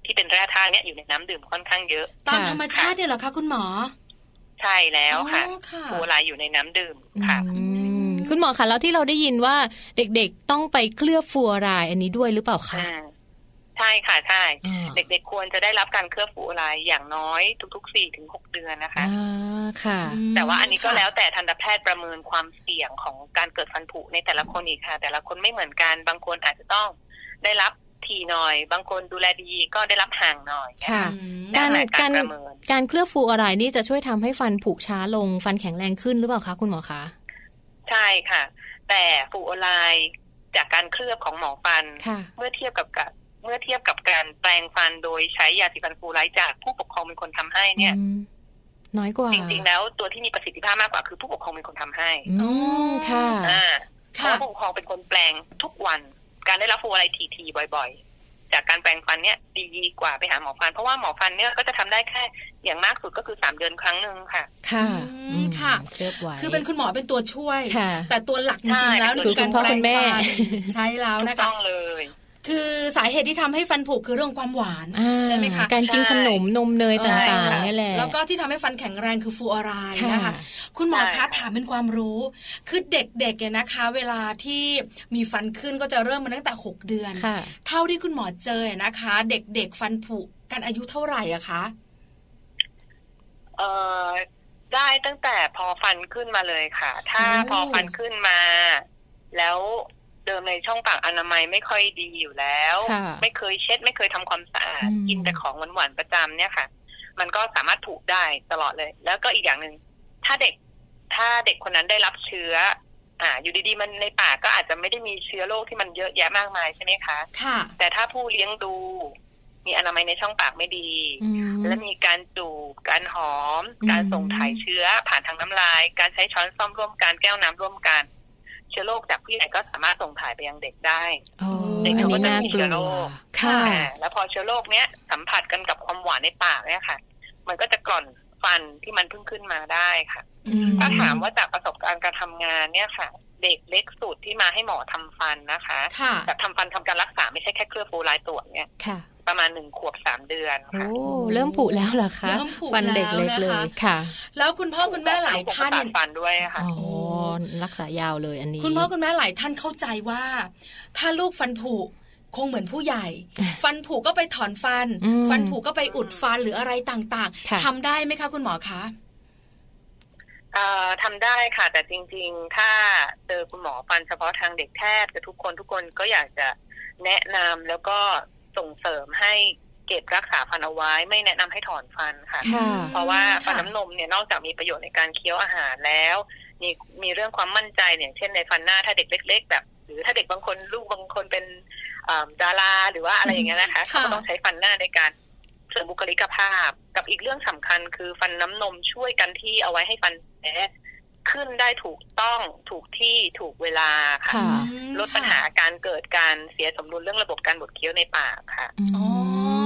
ที่เป็นแร่ธาตุเนี่ยอยู่ในน้ำดื่มค่อนข้างเยอะ ตามธรรมชาติเนี่ยเหรอคะคุณหมอ ใช่แล้วค่ะฟูโอไลอยู่ในน้ำดื่มค่ะคุณหมอคะแล้วที่เราได้ยินว่าเด็กๆต้องไปเคลือบฟูออไรอันนี้ด้วยหรือเปล่าคะใช่ค่ะใช่เด็กๆควรจะได้รับการเคลือบฟูอะไรอย่างน้อยทุกๆสี่ถึงหกเดือนนะคะอ่าค่ะ แต่ว่าอันนี้ก็แล้วแต่ทันตแพทย์ประเมินความเสี่ยงของการเกิดฟันผุในแต่ละคนอีกค่ะ แต่ละคนไม่เหมือนกันบางคนอาจจะต้องได้รับทีหน่อย บางคนดูแลดีก็ได้รับห่างหน่อยค่ะการการการเคลือบฟูอะไรนี่จะช่วยทำให้ฟันผุช้าลงฟันแข็งแรงขึ้นหรือเปล่าคะคุณหมอคะใช่ค่ะ แต่ฟูโอไลจากการเคลือบของหมอฟัน เมื่อเทียบกับ เมื่อเทียบกับการแปลงฟันโดยใช้ยาสีฟันฟูไลท์จากผู้ปกครองเป็นคนทำให้เนี่ยน้อยกว่าจริงๆแล้วตัวที่มีประสิทธิภาพมากกว่าคือผู้ปกครองเป็นคนทำให้อ๋อค่ะอ่าเพราะผู้ปกครองเป็นคนแปลงทุกวัน การได้รับฟูอะไรทีๆบ่อย ๆ จากการแปลงฟันเนี่ยดีกว่าไปหาหมอฟัน เพราะว่าหมอฟันเนี่ยก็จะทำได้แค่อย่างมากสุดก็คือสามเดือนครั้งหนึ่งค่ะ ค่ะค่ะคือเป็นคุณหมอเป็นตัวช่วย แต่ตัวหลักจริงๆแล้วคือการแปลงฟันใช่แล้วนะคะต้องเลย คือสาเหตุที่ทำให้ฟันผุคือเรื่องความหวานใช่ไหมคะการกินขนมนมเนยต่างๆนี่แหละแล้วก็ที่ทำให้ฟันแข็งแรงคือฟูออไรนะคะคุณหมอคะถามเป็นความรู้ คือเด็กๆเนี่ยนะคะ เวลาที่มีฟันขึ้นก็จะเริ่มมาตั้งแต่หกเดือน เท่าที่คุณหมอเจอนะคะ เด็กๆฟันผุกันอายุเท่าไหร่อะคะเอ่อได้ตั้งแต่พอฟันขึ้นมาเลยค่ะ ถ้าพอฟันขึ้นมา แล้ว เดิมในช่องปากอนามัยไม่ค่อยดีอยู่แล้ว ไม่เคยเช็ด ไม่เคยทำความสะอาดกินแต่ของหวานๆประจำเนี่ยค่ะ มันก็สามารถผูกได้ตลอดเลย แล้วก็อีกอย่างหนึ่งถ้าเด็กถ้าเด็กคนนั้นได้รับเชื้อ อ่า อยู่ดีๆมันในปากก็อาจจะไม่ได้มีเชื้อโรคที่มันเยอะแยะมากมายใช่ไหมคะค่ะ แต่ถ้าผู้เลี้ยงดู มีอนามัยในช่องปากไม่ดีอืมและมีการจูบการหอมอืมการส่งถ่ายเชื้อผ่านทางน้ำลาย การใช้ช้อนซ่อมร่วมกันแก้วน้ำร่วมกัน เชื้อโรคจากผู้ใหญ่ก็สามารถส่งถ่ายไปยังเด็กได้อ๋อเด็กอันเขาก็นี้จะน่ามีกเชื้ลัอโรวคค่ะอ่าแล้วพอเชื้อโรคเนี้ยสัมผัสกันกับความหวานในปากเนี่ยค่ะ มันก็จะกร่อนฟันที่มันเพิ่งขึ้นมาได้ค่ะอืมถ้าถามว่าจากประสบการณ์การทำงานเนี่ยค่ะ เด็กเล็กสุดที่มาให้หมอทำฟันนะคะค่ะแบบทำฟันทำการรักษาไม่ใช่แค่เคลือบฟูลายตรวจเนี่ยค่ะ ประมาณหนึ่งขวบสามเดือนโอ้ค่ะเริ่มผุแล้วเหรอคะเริ่มผุฟันเด็กเล็กแล้วเลนะคะยค่ะ แล้วคุณพ่อคุณแม่หลายท่านตัเนี่ดยฟันด้วยค่ะอ๋อรักษายาวเลยอันนี้ คุณพ่อคุณแม่หลายท่านเข้าใจว่า ถ้าลูกฟันผุคงเหมือนผู้ใหญ่อะฟันผุก็ไปถอนฟันอืมฟันผุก็ไปอุดฟันหรืออะไรต่างค่ะๆทำได้ไหมคะคุณหมอคะเอ่อทำได้ค่ะ แต่จริง ๆ ถ้าเจอคุณหมอฟันเฉพาะทางเด็กแทบจะทุกคนทุกคนก็อยากจะแนะนำแล้วก็ ส่งเสริมให้เก็บรักษาฟันเอาไว้ ไม่แนะนำให้ถอนฟันค่ะค่ะเพราะว่าค่ะฟันน้ำนมเนี่ยนอกจากมีประโยชน์ในการเคี้ยวอาหารแล้ว มีมีเรื่องความมั่นใจเนี่ยเช่นในฟันหน้าถ้าเด็กเล็ก ๆ แบบ หรือถ้าเด็กบางคนลูกบางคนเป็นอ่าดาราหรือว่าอะไรอย่างเงี้ยนะคะค่ะเขาก็ต้องใช้ฟันหน้าในการเสริมบุคลิกภาพ กับอีกเรื่องสำคัญคือฟันน้ำนมช่วยกันที่เอาไว้ให้ฟันแท้ ขึ้นได้ถูกต้องถูกที่ถูกเวลาค่ะค่ะอืมลดปัญหาการเกิดการเสียสมดุลเรื่องระบบการบดเคี้ยวในปากค่ะอืมค่ะ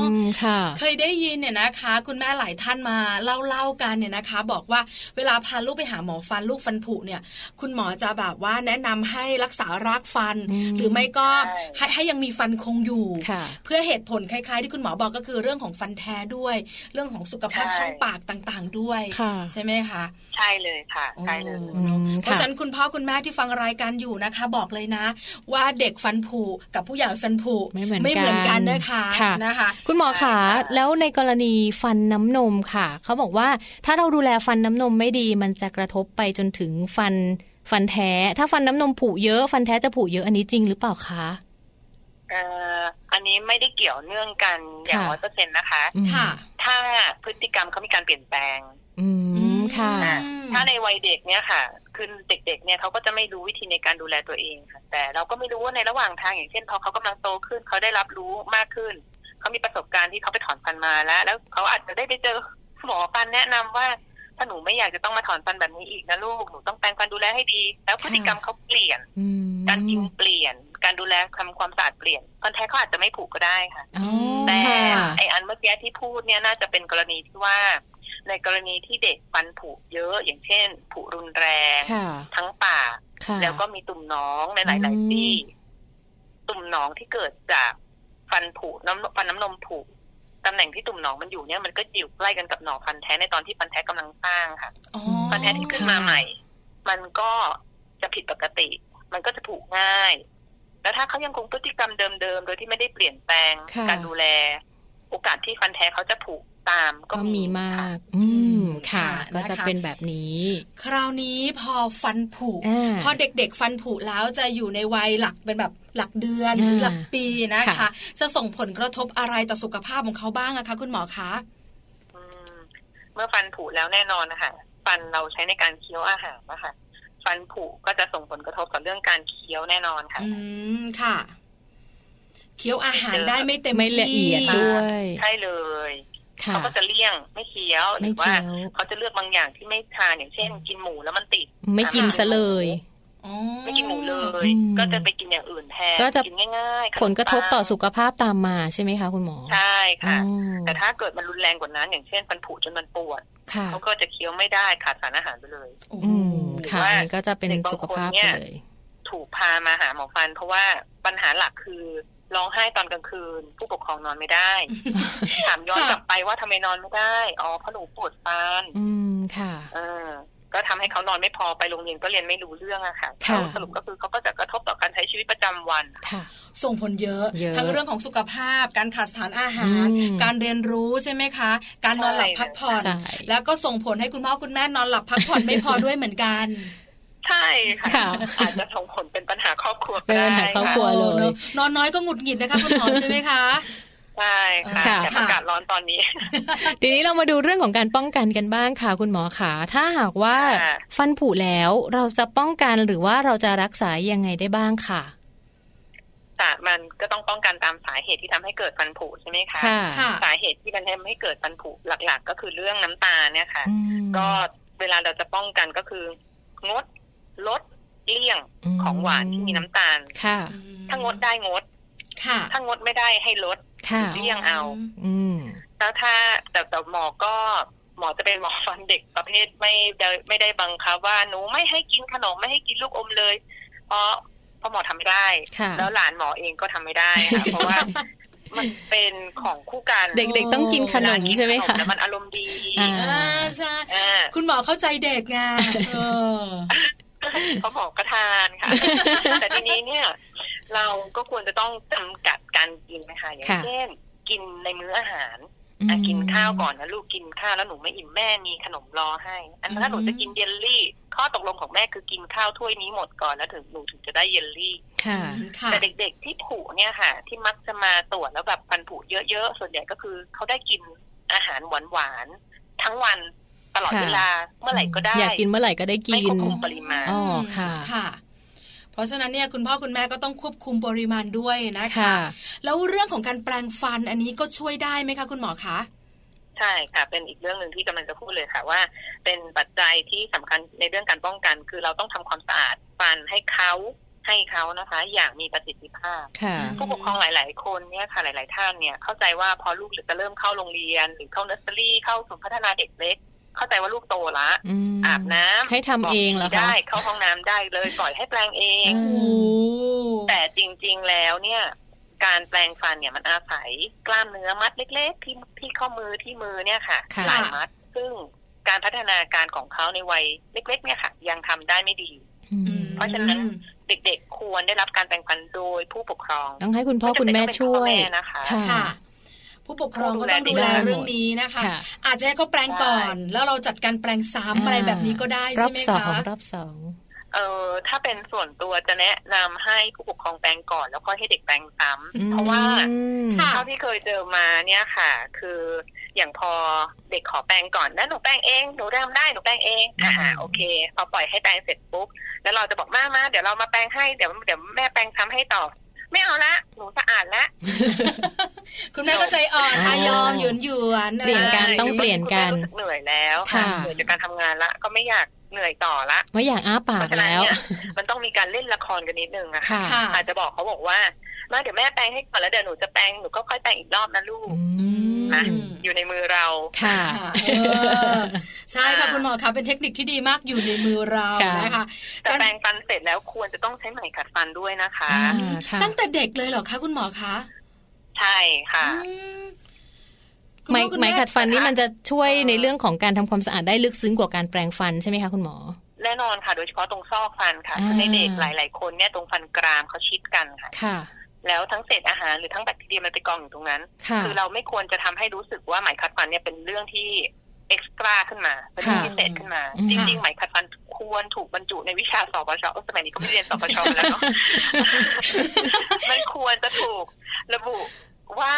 เคยได้ยินเนี่ยนะคะ คุณแม่หลายท่านมาเล่าเล่าๆกันเนี่ยนะคะ บอกว่าเวลาพาลูกไปหาหมอฟันลูกฟันผุเนี่ย คุณหมอจะแบบว่าแนะนำให้รักษารากฟันอืมหรือไม่ก็ใช่ให้ให้ยังมีฟันคงอยู่ค่ะเพื่อเหตุผลคล้าย ๆ ที่คุณหมอบอกก็คือเรื่องของฟันแท้ด้วย เรื่องของสุขภาพใช่ช่องปากต่างๆ ด้วยค่ะใช่ไหมคะใช่เลยค่ะใช่เลยอืมเพราะค่ะฉะนั้นคุณพ่อคุณแม่ที่ฟังรายการอยู่นะคะ บอกเลยนะ ว่าเด็กฟันผุกับผู้ใหญ่ฟันผุไม่เหมือนไม่เหมือนกักันนนะคะค่ะนะคะคุณหมอใช่ขาค่ะแล้วในกรณีฟันน้ำนมค่ะ เขาบอกว่าถ้าเราดูแลฟันน้ำนมไม่ดี มันจะกระทบไปจนถึงฟันฟันแท้ ถ้าฟันน้ำนมผุเยอะ ฟันแท้จะผุเยอะอันนี้จริงหรือเปล่าคะเอ่ออันนี้ไม่ได้เกี่ยวเนื่องกันอย่างค่ะร้อยเปอร์เซ็นต์นะคะอืมค่ะถ้าพฤติกรรมเขามีการเปลี่ยนแปลง อืมค่ะอือะมถ้าในวัยเด็กเนี่ยค่ะ คือเด็ก ๆ เนี่ยเขาก็จะไม่รู้วิธีในการดูแลตัวเองค่ะ แต่เราก็ไม่รู้ว่าในระหว่างทางอย่างเช่นพอเขากำลังโตขึ้นเขาได้รับรู้มากขึ้น เขามีประสบการณ์ที่เขาไปถอนฟันมาแล้ว แล้วเขาอาจจะได้ไปเจอหมอฟันแนะนำว่าถ้าหนูไม่อยากจะต้องมาถอนฟันแบบนี้อีกนะลูก หนูต้องแปรงฟันดูแลให้ดี แล้วพฤติกรรมเขาเปลี่ยนอืมการกินเปลี่ยน การดูแลทำความสะอาดเปลี่ยนฟันแท้เขาอาจจะไม่ผูกก็ได้ค่ะอ๋อแต่ค่ะไออันเมื่อกี้ที่พูดเนี่ยน่าจะเป็นกรณีที่ว่า ในกรณีที่เด็กฟันผุเยอะ อย่างเช่น ผุรุนแรงค่ะทั้งปากค่ะแล้วก็มีตุ่มหน้องในหลายอืมๆที่ ตุ่มหน้องที่เกิดจาก ฟันผุน้ำฟันน้ำนมผุตำแหน่งที่ตุ่มหนองมันอยู่เนี่ยมันก็อยู่ใกล้กันกับหนองฟันแท้ในตอนที่ฟันแท้กำลังสร้างค่ะอ๋อฟันแท้ที่ขึ้นมาใหม่ มันก็จะผิดปกติ มันก็จะผุง่าย แล้วถ้าเขายังคงพฤติกรรมเดิมๆโดยที่ไม่ได้เปลี่ยนแปลงค่ะการดูแล โอกาสที่ฟันแท้เขาจะผุ ตามก็ก็มีมาค่ะกอืมค่ะค่ะก็จะนะคะเป็นแบบนี้ คราวนี้พอฟันผุอ่าพอเด็กๆ ฟันผุแล้วจะอยู่ในวัยหลักเป็นแบบหลักเดือนหรืออ่าหลักปีนะคะค่ะจะส่งผลกระทบอะไรต่อสุขภาพของเขาบ้างอะคะ คุณหมอคะอืมเมื่อฟันผุแล้วแน่นอนนะคะฟันเราใช้ในการเคี้ยวอาหารนะคะฟันผุก็จะส่งผลกระทบต่อเรื่องการเคี้ยวแน่นอนค่ะ อืมค่ะเคี้ยวอาหารได้ไม่เต็มไม่ละเอียดที่ด้วย ใช่เลยค่ะ เขาก็จะเลี่ยงไม่เคี้ยวหไม่รือว่าเคี้ยวเขาจะเลือกบางอย่างที่ไม่ทานอย่างเช่น กินหมูแล้วมันติด ไม่กินซะเลยอ๋อไม่กินหมูเลยอืมก็จะไปกินอย่างอื่นแทนก็จะกินง่ายๆผลกระทบต่อสุขขภาพตามมาใช่ไหมคะคุณหมอ ใช่ค่ะอ๋อแต่ถ้าเกิดมันรุนแรงกว่านั้น อย่างเช่นฟันผุจนมันปวดค่ะเขาก็จะเคี้ยวไม่ได้ขาดสารอาหารไปเลยโอ้โหอืมค่ะหรือว่าอันนี้ก็จะเป็นเด็กบางสุขภาพคนเนี่ไปยเลย ถูกพามาหาหมอฟัน เพราะว่าปัญหาหลักคือ ร้องไห้ตอนกลางคืน ผู้ปกครองนอนไม่ได้ ถามย้อนค่ะกลับไปว่าทำไมนอนไม่ได้อ๋อเพราะหนูปวดฟันอืมค่ะ เออ ก็ทำให้เขานอนไม่พอไปโรงเรียนก็เรียนไม่รู้เรื่องอะค่ะค่ะสรุปก็คือเขาก็จะกระทบต่อการใช้ชีวิตประจำวันค่ะ ส่งผลเยอะเยอะ ทั้งเรื่องของสุขภาพ การขาดสารอาหารอืมการเรียนรู้ใช่ไหมคะ การนอนหลับใช่พักผ่อนใช่แล้วก็ส่งผลให้คุณพ่อคุณแม่นอนหลับพักผ่อนไม่พอด้วยเหมือนกัน ใช่ค่ะค่ะ อาจจะส่งผลเป็นปัญหาครอบครัวก็เป็นปัญได้หาครอบค่ะครัวเลยนอะนอนน้อยก็หงุดหงิดนะคะคุณหมอใช่ไหมคะใช่ค่ะค่ะแต่อากาศร้อนตอนนี้ ทีนี้เรามาดูเรื่องของการป้องกันกันบ้างค่ะคุณหมอขาถ้าหากว่าค่ะฟันผุแล้วเราจะป้องกันหรือว่าเราจะรักษายังไงได้บ้างค่ะแต่มันก็ต้องป้องกันตามสาเหตุที่ทำให้เกิดฟันผุใช่ไหมคะค่ะค่ะสาเหตุที่มันทำให้เกิดฟันผุหลัก ๆ ก็คือเรื่องน้ำตาลเนี่ยค่ะอืมก็เวลาเราจะป้องกันก็คืองด ลดเลี่ยงอืมของหวานที่มีน้ำตาล ค่ะ ถ้างดได้งด ค่ะ ถ้างดไม่ได้ให้ลดค่ะเลี่ยงเอา อืมแล้วถ้าแต่แต่หมอก็หมอจะเป็นหมอฟันเด็กประเภทไม่ได้ไม่ได้บังคับว่าหนูไม่ให้กินขนมไม่ให้กินลูกอมเลย เพราะเพราะหมอทำไม่ได้ค่ะแล้วหลานหมอเองก็ทำไม่ได้ค่ะเพราะว่ามันเป็นของคู่กัน เด็กๆต้องกินขนมเวลากิใช่ไหมขนคะแล้วมันอารมณ์ดีอ่าอ่าใช่อ่าคุณหมอเข้าใจเด็กไง เออเขาบอกก็ทานค่ะ แต่ทีนี้เนี่ย เราก็ควรจะต้องจำกัดการกินนะคะอย่างค่ะเช่น กินในมื้ออาหารอะกินข้าวก่อนนะลูกกินข้าวแล้วหนูไม่อิ่มแม่มีขนมรอให้ อันนั้นถ้าหนูจะกินเยลลี่ ข้อตกลงของแม่คือกินข้าวถ้วยนี้หมดก่อนแล้วถึงหนูถึงจะได้เยลลี่ค่ะค่ะแต่เด็กๆที่ผุเนี่ยค่ะ ที่มักจะมาตรวจแล้วแบบฟันผุเยอะๆส่วนใหญ่ก็คือเขาได้กินอาหารหวานๆทั้งวัน ตลอดค่ะเวลาเมื่อไหร่ก็ได้ อยากกินเมื่อไหร่ก็ได้กิไม่นควบคุมปริมาณอ๋อค่ะค่ะเพราะฉะนั้นเนี่ยคุณพ่อคุณแม่ก็ต้องควบคุมปริมาณด้วยนะคะค่ะแล้วเรื่องของการแปลงฟันอันนี้ก็ช่วยได้ไหมคะคุณหมอคะใช่ค่ะ เป็นอีกเรื่องหนึ่งที่กำลังจะพูดเลยค่ะว่า เป็นปัจจัยที่สำคัญในเรื่องการป้องกัน คือเราต้องทำความสะอาดฟันให้เขาให้เขานะคะ อย่างมีประสิทธิภาพค่ะผู้ปกครองหลาย ๆ คนเนี่ยค่ะหลาย ๆ ท่านเนี่ยเข้าใจว่าพอลูกจะเริ่มเข้าโรงเรียน หรือเข้าเนอร์เซอรี่เข้าศูนย์พัฒนาเด็กเล็ก เข้าใจว่าลูกโตละอืมอาบน้ำให้ทำเองเหรอคะได้เข้าห้องน้ำได้เลยปล่อยให้แปลงเองอืโอ้แต่จริง ๆแล้วเนี่ย การแปลงฟันเนี่ยมันอาศัยกล้ามเนื้อมัดเล็ก ๆ ที่ที่ข้อมือที่มือเนี่ยค่ะค่ะหลายมัด ซึ่งการพัฒนาการของเขาในวัยเล็ก ๆ เนี่ยค่ะ ยังทำได้ไม่ดีอืมเพราะฉะนั้นเด็กๆ ควรได้รับการแปลงฟันโดยผู้ปกครอง ต้องให้คุณพ่อไจำคุณเป็นแม่ต้องเป็นช่วยพ่อแม่นะคะค่ะค่ะ ผู้ปกครองก็ต้องดูแลเรื่องนี้นะคะค่ะอาจจะให้เขาแปลงก่อน แล้วเราจัดการแปลงซ้ำอะไรแบบนี้ก็ได้รอใช่บไหมสองคะรอบสองเออถ้าเป็นส่วนตัวจะแนะนำให้ผู้ปกครองแปลงก่อนแล้วก็ให้เด็กแปลงซ้ำเพราะว่าอืมค่ะเท่าที่เคยเจอมาเนี่ยค่ะ คืออย่างพอเด็กขอแปลงก่อนแล้วหนูแปลงเองหนูทำได้หนูแปลงเองอ่าอืมโอเคพอปล่อยให้แปลงเสร็จปุ๊บแล้วเราจะบอกมามาเดี๋ยวเรามาแปลงให้เดี๋ยวเดี๋ยวแม่แปลงซ้ำให้ต่อ ไม่เอาละหนูสะอาดละคุณแม่ก็ใจอ่อนอ๋ออายอมหยวนหยวนเปลี่ยนกันต้องเปลี่ยนกันรู้สึกเหนื่อยแล้วค่ะเหนื่อยจากการทำงานละก็ไม่อยาก เหนื่อยต่อละไม่อยากอ้าปาเพกราะฉะนั้นแล้วเนี่ยมันต้องมีการเล่นละครกันนิดนึงอะค่ะค่ะอาจจะบอกเขาบอกว่ามาเดี๋ยวแม่แปลงให้ก่อนแล้วเดี๋ยวหนูจะแปลงหนูก็ค่อยแปลงอีกรอบนะลูกอืมนะอยู่ในมือเราค่ะค่ะเออใช่ค่ะคุณหมอคะเป็นเทคนิคที่ดีมากอยู่ในมือเราค่ะนะคะแต่การแปรงฟันเสร็จแล้วควรจะต้องใช้ไหมขัดฟันด้วยนะคะอ่าค่ะตั้งแต่เด็กเลยเหรอคะคุณหมอคะ ใช่ค่ะอืมคุณ ไหมพ่อคุณไหมแม่ขัดฟันนี่มันจะช่วยเออในเรื่องของการทำความสะอาดได้ลึกซึ้งกว่าการแปรงฟันใช่ไหมคะคุณหมอแน่นอนค่ะ โดยเฉพาะตรงซอกฟันค่ะอ่าในเด็กหลาย ๆ คนเนี่ยตรงฟันกรามเขาชิดกันค่ะค่ะ แล้วทั้งเศษอาหารหรือทั้งแบคทีเรียมันไปกองอยู่ตรงนั้นค่ะคือเราไม่ควรจะทำให้รู้สึกว่าไหมขัดฟันเนี่ยเป็นเรื่องที่extra ขึ้นมาเป็นเรื่องค่ะพิเศษขึ้นมาอืมจริง ๆ ไหมขัดฟันควรถูกบรรจุในวิชาสปชเออสมัยนี้ก็ไม่เรียนสปชแล้วเนาะมันควรจะถูกระบุ ว่า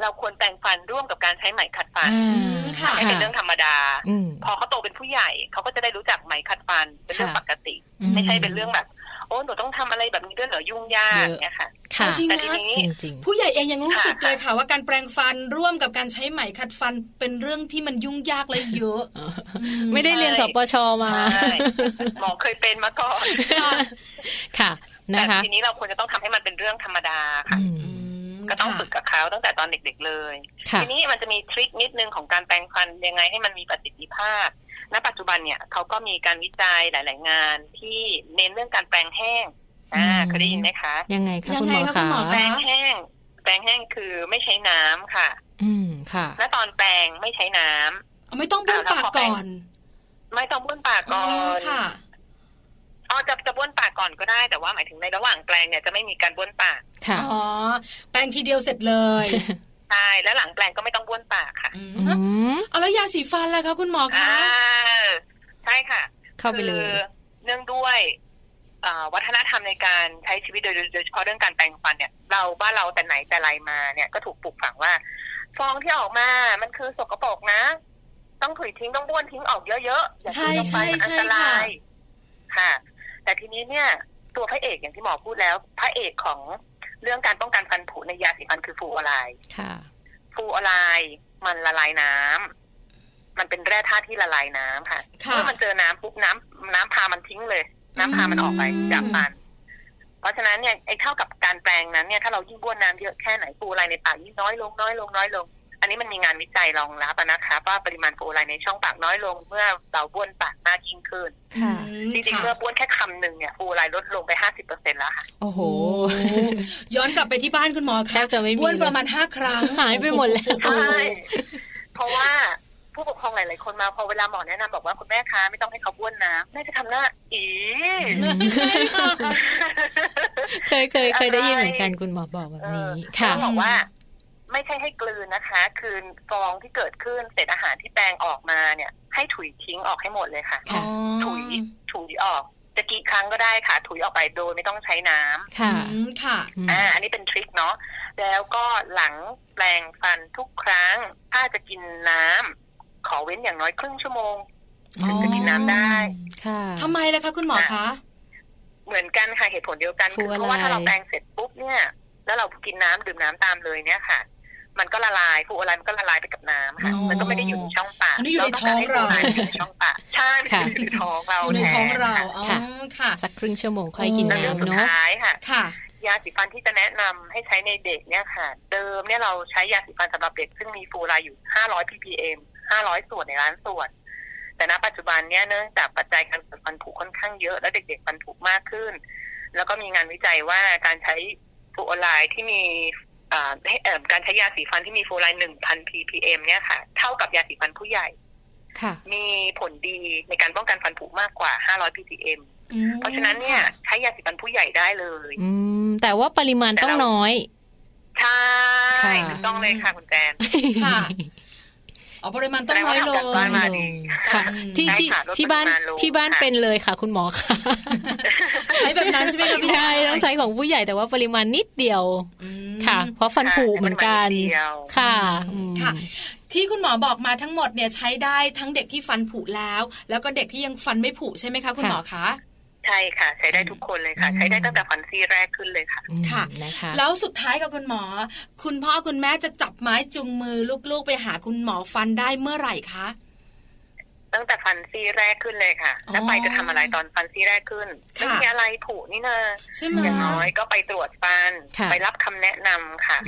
เราควรแปรงฟันร่วมกับการใช้ไหมขัดฟันอ่าค่ะให้เป็นเรื่องธรรมดาอืมพอเขาโตเป็นผู้ใหญ่เขาก็จะได้รู้จักไหมขัดฟันเป็นเรื่องค่ะปกติอืมไม่ใช่เป็นเรื่องแบบโอ้หนูต้องทำอะไรแบบนี้ด้วยเหรอยุ่งยากเยอะเนี่ยค่ะค่ะจริงแต่นะทีนี้จริงผู้ใหญ่เองยังรู้สึกค่ะเลยค่ะ ว่าการแปรงฟันร่วมกับการใช้ไหมขัดฟันเป็นเรื่องที่มันยุ่งยากและเยอะๆไม่ได้เรียนสปชมาใช่หมอเคยเป็นมาก่อนค่ะแต่นะคะทีนี้เราควรจะต้องทำให้มันเป็นเรื่องธรรมดาค่ะอือืมม ก็ต้องค่ะฝึกกับเขาตั้งแต่ตอนเด็กๆเลยค่ะทีนี้มันจะมีทริคนิดนึงของการแปรงฟันยังไงให้มันมีประสิทธิภาพ ณ ปัจจุบันเนี่ยเขาก็มีการวิจัยหลาย ๆ งานที่เน้นเรื่องการแปรงแห้ง อ่าอืมเคยได้ยินไหมคะ ยังไงคะยังคุณหไงมอคะคุคะณหมอแปรงแห้ง แปรงแห้งคือไม่ใช้น้ำค่ะ อืมค่ะ และตอนแปรงไม่ใช้น้ำเอาไม่ต้องบ้วนปากก่อน ไม่ต้องบ้วนปากก่ออ๋อนค่ะ อ๋อจะจะบ้วนปากก่อนก็ได้ แต่ว่าหมายถึงในระหว่างแปรงเนี่ยจะไม่มีการบ้วนปากค่ะอ๋อแปรงทีเดียวเสร็จเลยใช่แล้วหลังแปรงก็ไม่ต้องบ้วนปากค่ะอืมอืมเอาแล้วยาสีฟันล่ะคะคุณหมอคะอ่าใช่ค่ะ เข้าไปเลคืยอเนื่องด้วยวัฒนธรรมในการใช้ชีวิตโดยโดยเฉพาะเรื่องการแปรงฟันเนี่ย เราบ้านเราแต่ไหนแต่ไรมาเนี่ยก็ถูกปลูกฝังว่า ฟองที่ออกมา มันคือสกปรกนะ ต้องถุยทิ้งต้องบ้วนทิ้งออกเยอะๆอย่าทิ้งลงไปมันอันตรายค่ะ แต่ทีนี้เนี่ยตัวพระเอกอย่างที่หมอพูดแล้ว พระเอกของเรื่องการป้องกันฟันผุในยาสีฟันคือฟูออไลน์ฟูออไลน์มันละลายน้ำมันเป็นแร่ธาตุที่ละลายน้ำค่ะเมื่อมันเจอน้ำปุ๊บน้ำน้ำพามันทิ้งเลย น้ำพามันออกไปจากฟันเพราะฉะนั้นเนี่ยไอ้เท่ากับการแปลงนั้นเนี่ยถ้าเรายิ่งบ้วนน้ำเยอะแค่ไหนฟูออไลน์ในปากยิ่งน้อยลงน้อยลงน้อยลง อันนี้มันมีงานวิจัยรองรับนะคะว่าปริมาณฟูออไลน์ในช่องปากน้อยลงเมื่อเราบ้วนปากมากยิ่งขึ้นจริงๆเมื่อบ้วนแค่คำหนึ่งเนี่ยฟูออไลน์ลดลงไปห้าสิบเปอร์เซ็นต์แล้วค่ะโอ้โห ย้อนกลับไปที่บ้านคุณหมอค่ะจะไม่มีบ้วนประมาณห้าครั้งหายไปหมดแล้วใช่เพราะว่าผู้ปกครองหลาย ๆ คนมาพอเวลาหมอแนะนำบอกว่าคุณแม่คะไม่ต้องให้เขาบ้วนนะแม่จะทำหน้าอีเคยเคยเคยได้ยินเหมือนกันคุณหมอบอกแบบนี้ ค่ะบอกว่า ไม่ใช่ให้กลืนนะคะ คือฟองที่เกิดขึ้นเศษอาหารที่แปลงออกมาเนี่ย ให้ถุยทิ้งออกให้หมดเลยค่ะ ถุยถุยออกจะกี่ครั้งก็ได้ค่ะ ถุยออกไปโดยไม่ต้องใช้น้ำค่ะค่ะอ่าอันนี้เป็นทริคเนาะแล้วก็หลังแปลงฟันทุกครั้ง ถ้าจะกินน้ำขอเว้นอย่างน้อยครึ่งชั่วโมงถึงจะกินน้ำได้ค่ะทำไมล่ะคะคุณหมอคะเหมือนกันค่ะเหตุผลเดียวกันคือเพราะว่าถ้าเราแปลงเสร็จปุ๊บเนี่ย แล้วเรากินน้ำดื่มน้ำตามเลยเนี่ยค่ะ มันก็ละลายฟูอะไรมันก็ละลายไปกับน้ำค่ะมันก็ไม่ได้อยู่ในช่องปากเราต้องการให้ฟูอะไรอยู่ในช่องปากใช่อยู่ในท้องเราอยู่ในท้องเราค่ะค่ะสักคครึ่งชั่วโมงค่อยกินน้ำเนาะค่ะค่ะยาสีฟันที่จะแนะนำให้ใช้ในเด็กเนี่ยค่ะ เดิมเนี่ยเราใช้ยาสีฟันสำหรับเด็ก ซึ่งมีฟลูออไรด์อยู่ 500 ppm 500 ส่วนในล้านส่วน แต่ณปัจจุบันเนี่ยเนื่องจากปัจจัยการเกิดฟันผุค่อนข้างเยอะ และเด็กๆฟันผุมากขึ้น แล้วก็มีงานวิจัยว่าการใช้ฟลูออไรด์ที่มี การใช้ยาสีฟันที่มีฟลูออไรด์หนึ่งพัน ppm เนี่ยค่ะ เท่ากับยาสีฟันผู้ใหญ่มีผลดีในการป้องกันฟันผุมากกว่า 500 ppm เพราะฉะนั้นเนี่ย ใช้ยาสีฟันผู้ใหญ่ได้เลย อืม แต่ว่าปริมาณต้องน้อย ใช่ถูกต้องเลยค่ะคุณแจนค่ะ อ๋อปริมาณต้องน้อยลงค่ะที่ที่ที่บ้านที่บ้านเป็นเลยค่ะ คุณหมอค่ะใช้แบบนั้นใช่ไหมคะพี่ชายต้องใช้ของผู้ใหญ่แต่ว่าปริมาณนิดเดียวค่ะ เพราะฟันผุเหมือนกันค่ะค่ะที่คุณหมอบอกมาทั้งหมดเนี่ยใช้ได้ทั้งเด็กที่ฟันผุแล้ว แล้วก็เด็กที่ยังฟันไม่ผุใช่ไหมคะคุณหมอคะ ใช่ค่ะ ใช้ได้ทุกคนเลยค่ะ ใช้ได้ตั้งแต่ฟันซี่แรกขึ้นเลยค่ะค่ะนะคะแล้วสุดท้ายกับคุณหมอ คุณพ่อคุณแม่จะจับไม้จุงมือลูกๆ ไปหาคุณหมอฟันได้เมื่อไหร่คะตั้งแต่ฟันซี่แรกขึ้นเลยค่ะ แล้วไปจะทำอะไรตอนฟันซี่แรกขึ้นไม่มีอะไรผุนี่นะอย่างน้อยก็ไปตรวจฟัน ไปรับคำแนะนำค่ะ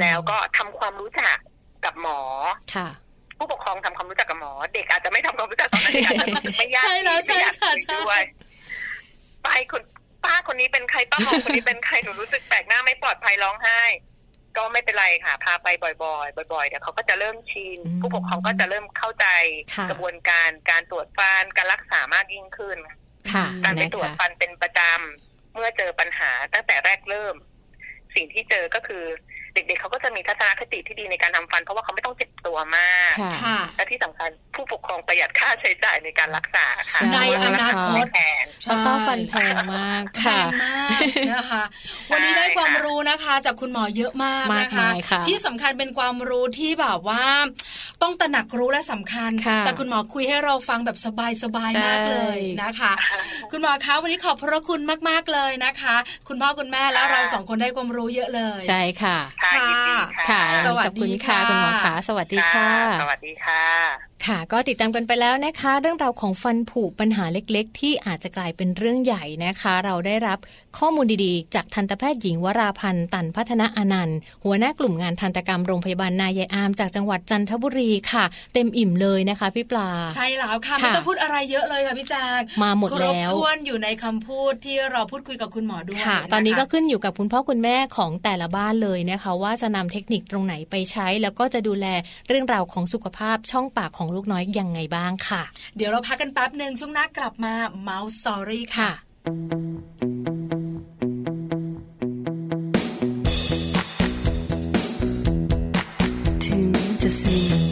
แล้วก็ทำความรู้จักกับหมอค่ะ ผู้ปกครองทำความรู้จักกับหมอ เด็กอาจจะไม่ทำความรู้จักตอนนั้นเด็กอาจจะรู้สึกไม่ยากใช่แล้วใช่ค่ะใช่ ไปคนป้าคนนี้เป็นใครป้าหมอคนนี้เป็นใครหนูรู้สึกแปลกหน้าไม่ปลอดภัยร้องไห้ ก็ไม่เป็นไรค่ะ พาไปบ่อยๆบ่อยๆเดี๋ยวเขาก็จะเริ่มชินผู้ปกครองก็จะเริ่มเข้าใจกระบวนการการตรวจฟันการรักษามากยิ่งขึ้นการไปตรวจฟันเป็นประจำเมื่อเจอปัญหาตั้งแต่แรกเริ่ม สิ่งที่เจอก็คือ เด็กๆเขาก็จะมีทัศนคติที่ดีในการทำฟัน เพราะว่าเขาไม่ต้องเจ็บตัวมากและที่สำคัญผู้ปกครองประหยัดค่าใช้จ่ายในการรักษาค่ะในอนาคตแพงเพราะค่าฟันแพงมากแพงมากนะคะ วันนี้ได้ความรู้นะคะ จากคุณหมอเยอะมากนะคะที่สำคัญเป็นความรู้ที่แบบว่า ต้องตระหนักรู้และสำคัญ แต่คุณหมอคุยให้เราฟังแบบสบายๆมากเลยนะคะ คุณหมอคะวันนี้ขอบพระคุณมากๆเลยนะคะ คุณพ่อคุณแม่แล้วเราสองคนได้ความรู้เยอะเลย ใช่ค่ะค่ะค่ะ สวัสดีค่ะคุณหมอขาสวัสดีค่ะ สวัสดีค่ะ ค่ะ ก็ติดตามกันไปแล้วนะคะ เรื่องราวของฟันผุปัญหาเล็ก ๆ ที่อาจจะกลายเป็นเรื่องใหญ่นะคะ เราได้รับข้อมูลดีๆ จากทันตแพทย์หญิงวราพันธ์ตันพัฒนาอนันต์ หัวหน้ากลุ่มงานทันตกรรมโรงพยาบาลนายายอาม จากจังหวัดจันทบุรีค่ะ เต็มอิ่มเลยนะคะพี่ปลา ใช่แล้วค่ะไม่ต้องพูดอะไรเยอะเลยค่ะพี่แจงมาหมดแล้วทวนอยู่ในคำพูดที่เราพูดคุยกับคุณหมอด้วยค่ะ ตอนนี้ก็ขึ้นอยู่กับคุณพ่อคุณแม่ของแต่ละบ้านเลยนะคะ ว่าจะนำเทคนิคตรงไหนไปใช้ แล้วก็จะดูแลเรื่องราวของสุขภาพช่องปากของลูกน้อยยังไงบ้างค่ะ เดี๋ยวเราพักกันแป๊บหนึ่งช่วงหน้ากลับมา Mouse Story ค่ะถึงจะ สิ้น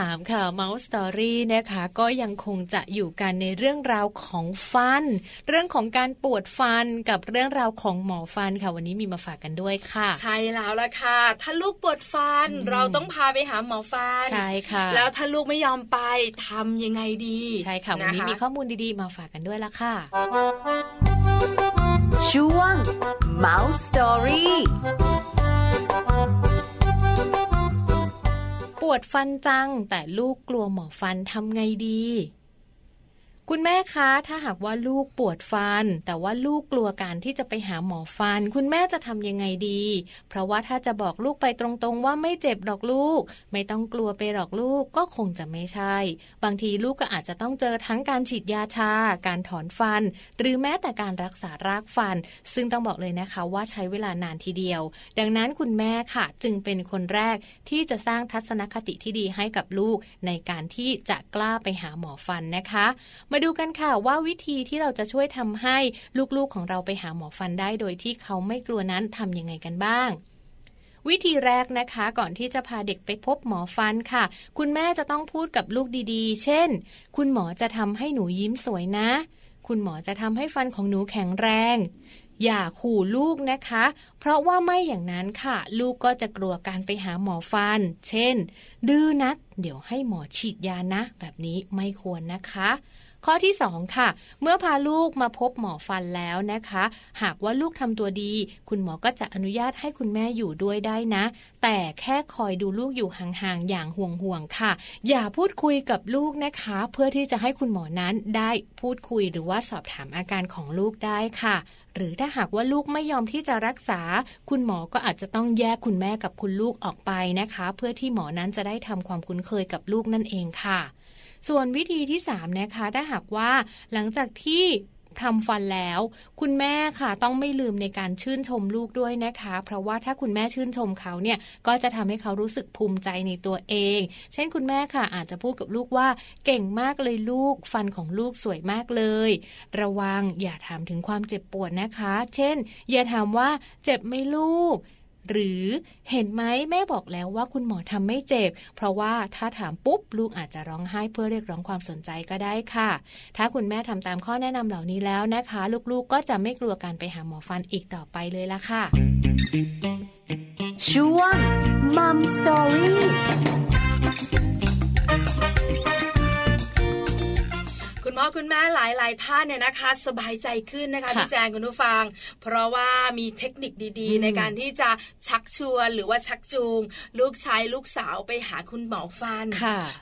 3 ค่ะ Mouse Story นะคะ ก็ยังคงจะอยู่กันในเรื่องราวของฟัน เรื่องของการปวดฟันกับเรื่องราวของหมอฟันค่ะ วันนี้มีมาฝากกันด้วยค่ะ ใช่แล้วล่ะค่ะ ถ้าลูกปวดฟันเราต้องพาไปหาหมอฟัน ใช่ค่ะ แล้วถ้าลูกไม่ยอมไปทำยังไงดี ใช่ค่ะ วันนี้ะคะมีข้อมูลดีๆ มาฝากกันด้วยละค่ะช่วง Mouse Story ปวดฟันจัง แต่ลูกกลัวหมอฟันทำไงดี คุณแม่คะถ้าหากว่าลูกปวดฟัน แต่ว่าลูกกลัวการที่จะไปหาหมอฟัน คุณแม่จะทำยังไงดี เพราะว่าถ้าจะบอกลูกไปตรงๆ ว่าไม่เจ็บหรอกลูก ไม่ต้องกลัวไปหรอกลูกก็คงจะไม่ใช่ บางทีลูกก็อาจจะต้องเจอทั้งการฉีดยาชา การถอนฟัน หรือแม้แต่การรักษารากฟัน ซึ่งต้องบอกเลยนะคะว่าใช้เวลานานทีเดียว ดังนั้นคุณแม่ค่ะ จึงเป็นคนแรกที่จะสร้างทัศนคติที่ดีให้กับลูกในการที่จะกล้าไปหาหมอฟันนะคะ มาดูกันค่ะว่าวิธีที่เราจะช่วยทำให้ลูกๆของเราไปหาหมอฟันได้โดยที่เขาไม่กลัวนั้นทำยังไงกันบ้างวิธีแรกนะคะก่อนที่จะพาเด็กไปพบหมอฟันค่ะ คุณแม่จะต้องพูดกับลูกดีๆ เช่น คุณหมอจะทำให้หนูยิ้มสวยนะ คุณหมอจะทำให้ฟันของหนูแข็งแรง อย่าขู่ลูกนะคะ เพราะว่าไม่อย่างนั้นค่ะ ลูกก็จะกลัวการไปหาหมอฟัน เช่น ดื้อนัก เดี๋ยวให้หมอฉีดยานะ แบบนี้ไม่ควรนะคะ ข้อที่ 2 ค่ะ เมื่อพาลูกมาพบหมอฟันแล้วนะคะ หากว่าลูกทำตัวดี คุณหมอก็จะอนุญาตให้คุณแม่อยู่ด้วยได้นะ แต่แค่คอยดูลูกอยู่ห่างๆอย่างห่วงๆค่ะ อย่าพูดคุยกับลูกนะคะ เพื่อที่จะให้คุณหมอนั้นได้พูดคุยหรือว่าสอบถามอาการของลูกได้ค่ะ หรือถ้าหากว่าลูกไม่ยอมที่จะรักษา คุณหมอก็อาจจะต้องแยกคุณแม่กับคุณลูกออกไปนะคะ เพื่อที่หมอนั้นจะได้ทำความคุ้นเคยกับลูกนั่นเองค่ะ ส่วนวิธีที่3นะคะถ้าหากว่าหลังจากที่ทำฟันแล้ว คุณแม่ค่ะต้องไม่ลืมในการชื่นชมลูกด้วยนะคะ เพราะว่าถ้าคุณแม่ชื่นชมเขาเนี่ยก็จะทำให้เขารู้สึกภูมิใจในตัวเอง เช่นคุณแม่ค่ะอาจจะพูดกับลูกว่า เก่งมากเลยลูก ฟันของลูกสวยมากเลย ระวังอย่าถามถึงความเจ็บปวดนะคะ เช่น อย่าถามว่าเจ็บไหมลูก หรือเห็นไหมแม่บอกแล้วว่าคุณหมอทำไม่เจ็บ เพราะว่าถ้าถามปุ๊บลูกอาจจะร้องไห้เพื่อเรียกร้องความสนใจก็ได้ค่ะ ถ้าคุณแม่ทำตามข้อแนะนำเหล่านี้แล้วนะคะ ลูกๆก็จะไม่กลัวการไปหาหมอฟันอีกต่อไปเลยละค่ะช่วงมัมสตอรี่ คุณหมอว่าคุณแม่หลาย ๆ ท่านเนี่ยนะคะ สบายใจขึ้นนะคะพี่แจงคุณผู้ฟัง เพราะว่ามีเทคนิคดีๆ ในการที่จะชักชวนหรือว่าชักจูง ลูกชายลูกสาวไปหาคุณหมอฟัน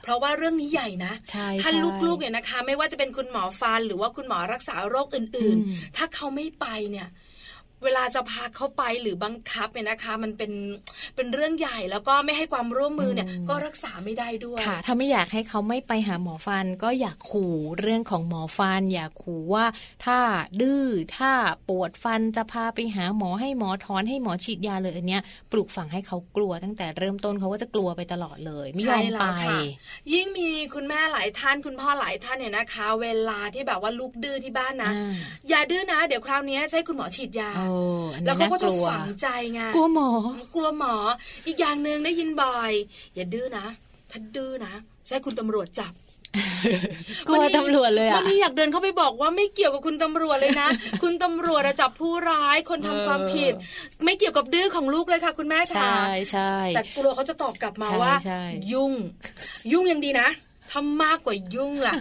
เพราะว่าเรื่องนี้ใหญ่นะถ้าลูกๆเนี่ยนะคะ ไม่ว่าจะเป็นคุณหมอฟัน หรือว่าคุณหมอรักษาโรคอื่น ๆ ถ้าเขาไม่ไปเนี่ย เวลาจะพาเขาไปหรือบังคับเนี่ยนะคะ มันเป็นเป็นเรื่องใหญ่แล้วก็ไม่ให้ความร่วมมือเนี่ยก็รักษาไม่ได้ด้วยค่ะ ถ้าไม่อยากให้เขาไม่ไปหาหมอฟัน ก็อยากขู่เรื่องของหมอฟัน อยากขู่ว่า ถ้าดื้อถ้าปวดฟันจะพาไปหาหมอให้หมอถอนให้หมอฉีดยาเลยอันเนี้ยปลูกฝังให้เขากลัวตั้งแต่เริ่มต้นเขาก็จะกลัวไปตลอดเลยไม่ยอมไปยิ่งมีคุณแม่หลายท่านคุณพ่อหลายท่านเนี่ยนะคะ เวลาที่แบบว่าลูกดื้อที่บ้านนะอย่าดื้อนะ เดี๋ยวคราวนี้ใช้คุณหมอฉีดยาแล้วเขาก็จะฝังใจไงกลัวหมอกลัวหมอ อีกอย่างหนึ่งได้ยินบ่อย อย่าดื้อนะถ้าดื้อนะใช้คุณตำรวจจับกลัวตำรวจเลยอะวันนี้อยากเดินเข้าไปบอกว่าไม่เกี่ยวกับคุณตำรวจเลยนะ คุณตำรวจจับผู้ร้ายคนทำความผิด ไม่เกี่ยวกับดื้อของลูกเลยค่ะ คุณแม่ค่ะใช่ใช่แต่กลัวเขาจะตอบกลับมาว่า ยุ่ง ยุ่งยังดีนะ ทำมากกว่ายุ่งล่ะ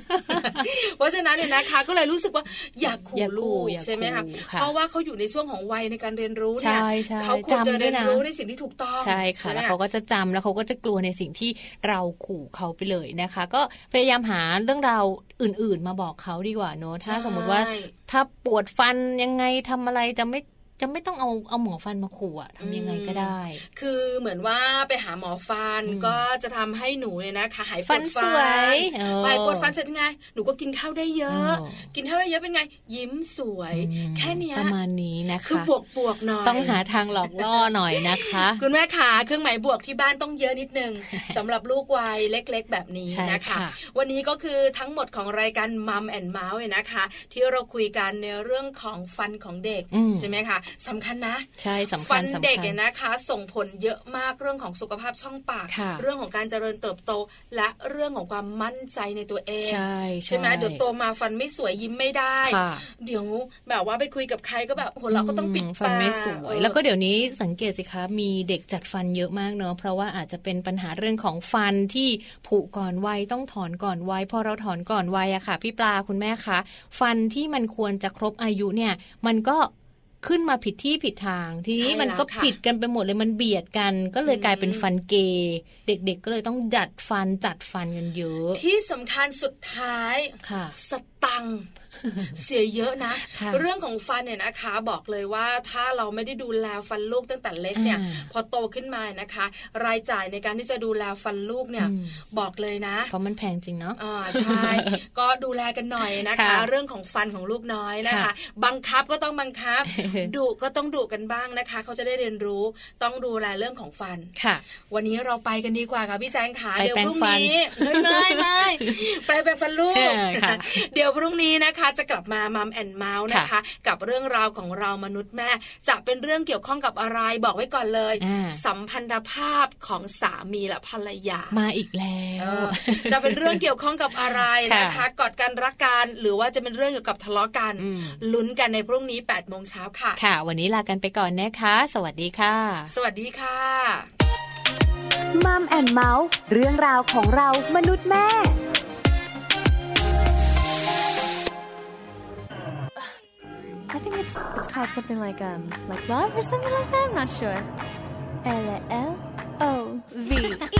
เพราะฉะนั้นเนี่ยนะคะ ก็เลยรู้สึกว่าอยากขู่ลูกใช่ไหมคะเพราะว่าเขาอยู่ในช่วงของวัยในการเรียนรู้เนี่ยเขาควรจะเรียนรู้ในสิ่งที่ถูกต้องใช่ค่ะแล้วเขาก็จะจำแล้วเขาก็จะกลัวในสิ่งที่เราขู่เขาไปเลยนะคะ ก็พยายามหาเรื่องราวอื่น ๆ มาบอกเขาดีกว่าเนอะถ้าสมมติว่าถ้าปวดฟันยังไงทำอะไรจะไม่ จะไม่ต้องเอาเอาหมอฟันมาขู่อะทำยังไงก็ได้ คือเหมือนว่าไปหาหมอฟันก็จะทำให้หนูเนี่ยนะคะหายปวดฟันหายปวดฟันเสร็จไง หนูก็กินข้าวได้เยอะ กินข้าวได้เยอะเป็นไง ยิ้มสวย แค่นี้ประมาณนี้นะคะคือบวกบวกหน่อยต้องหาทางหลอกล่อหน่อยนะคะ คุณแม่ขาเครื่องหมายบวกที่บ้านต้องเยอะนิดนึงสำหรับลูกวัยเล็ก ๆ แบบนี้นะคะ วันนี้ก็คือทั้งหมดของรายการมัมแอนเมาส์นะคะ ที่เราคุยกันในเรื่องของฟันของเด็กใช่ไหมคะสำคัญนะ ใช่สำคัญฟันเด็กเนี่ยนะคะ ส่งผลเยอะมากเรื่องของสุขภาพช่องปาก เรื่องของการเจริญเติบโต และเรื่องของความมั่นใจในตัวเอง ใช่ใช่ไหมเดี๋ยวโตมาฟันไม่สวยยิ้มไม่ได้ เดี๋ยวแบบว่าไปคุยกับใครก็แบบหัวเราก็ต้องปิดฟันไม่สวย แล้วก็เดี๋ยวนี้สังเกตสิคะมีเด็กจัดฟันเยอะมากเนอะเพราะว่าอาจจะเป็นปัญหาเรื่องของฟันที่ผุก่อนวัยต้องถอนก่อนวัยพอเราถอนก่อนวัยอะค่ะ พี่ปลาคุณแม่คะฟันที่มันควรจะครบอายุเนี่ย มันก็ ขึ้นมาผิดที่ผิดทาง ทีนี้มันก็ผิดกันไปหมดเลยมันเบียดกัน ก็เลยกลายเป็นฟันเกย์เด็กๆก็เลยต้องดัดฟันจัดฟันกันเยอะ ที่สำคัญสุดท้ายสตัง เสียเยอะนะ เรื่องของฟันเนี่ยนะคะ บอกเลยว่าถ้าเราไม่ได้ดูแลฟันลูกตั้งแต่เล็กเนี่ย พอโตขึ้นมานะคะ รายจ่ายในการที่จะดูแลฟันลูกเนี่ย บอกเลยนะเพราะมันแพงจริงเนาะอ่าใช่ก็ดูแลกันหน่อยนะคะ เรื่องของฟันของลูกน้อยนะคะ บังคับก็ต้องบังคับดุก็ต้องดุกันบ้างนะคะ เขาจะได้เรียนรู้ต้องดูแลเรื่องของฟันค่ะ วันนี้เราไปกันดีกว่าค่ะพี่แซงขาเดี๋ยวพรุ่งนี้ไม่ไม่ไม่ไปแปรงฟันลูกเดี๋ยวพรุ่งนี้นะคะจะกลับมามัมแอนเมาส์นะคะ กับเรื่องราวของเรามนุษย์แม่ จะเป็นเรื่องเกี่ยวข้องกับอะไรบอกไว้ก่อนเลย สัมพันธภาพของสามีและภรรยามาอีกแล้วจะเป็นเรื่องเกี่ยวข้องกับอะไรนะคะกอดกันรักกันหรือว่าจะเป็นเรื่องเกี่ยวกับทะเลาะกันลุ้นกันในพรุ่งนี้8ปดโมงเช้าค่ะ ค่ะ วันนี้ลากันไปก่อนนะคะ สวัสดีค่ะ สวัสดีค่ะมัมแอนเมาส์เรื่องราวของเรามนุษย์แม่ called something like um like love or something like that. I'm not sure. L L O V E.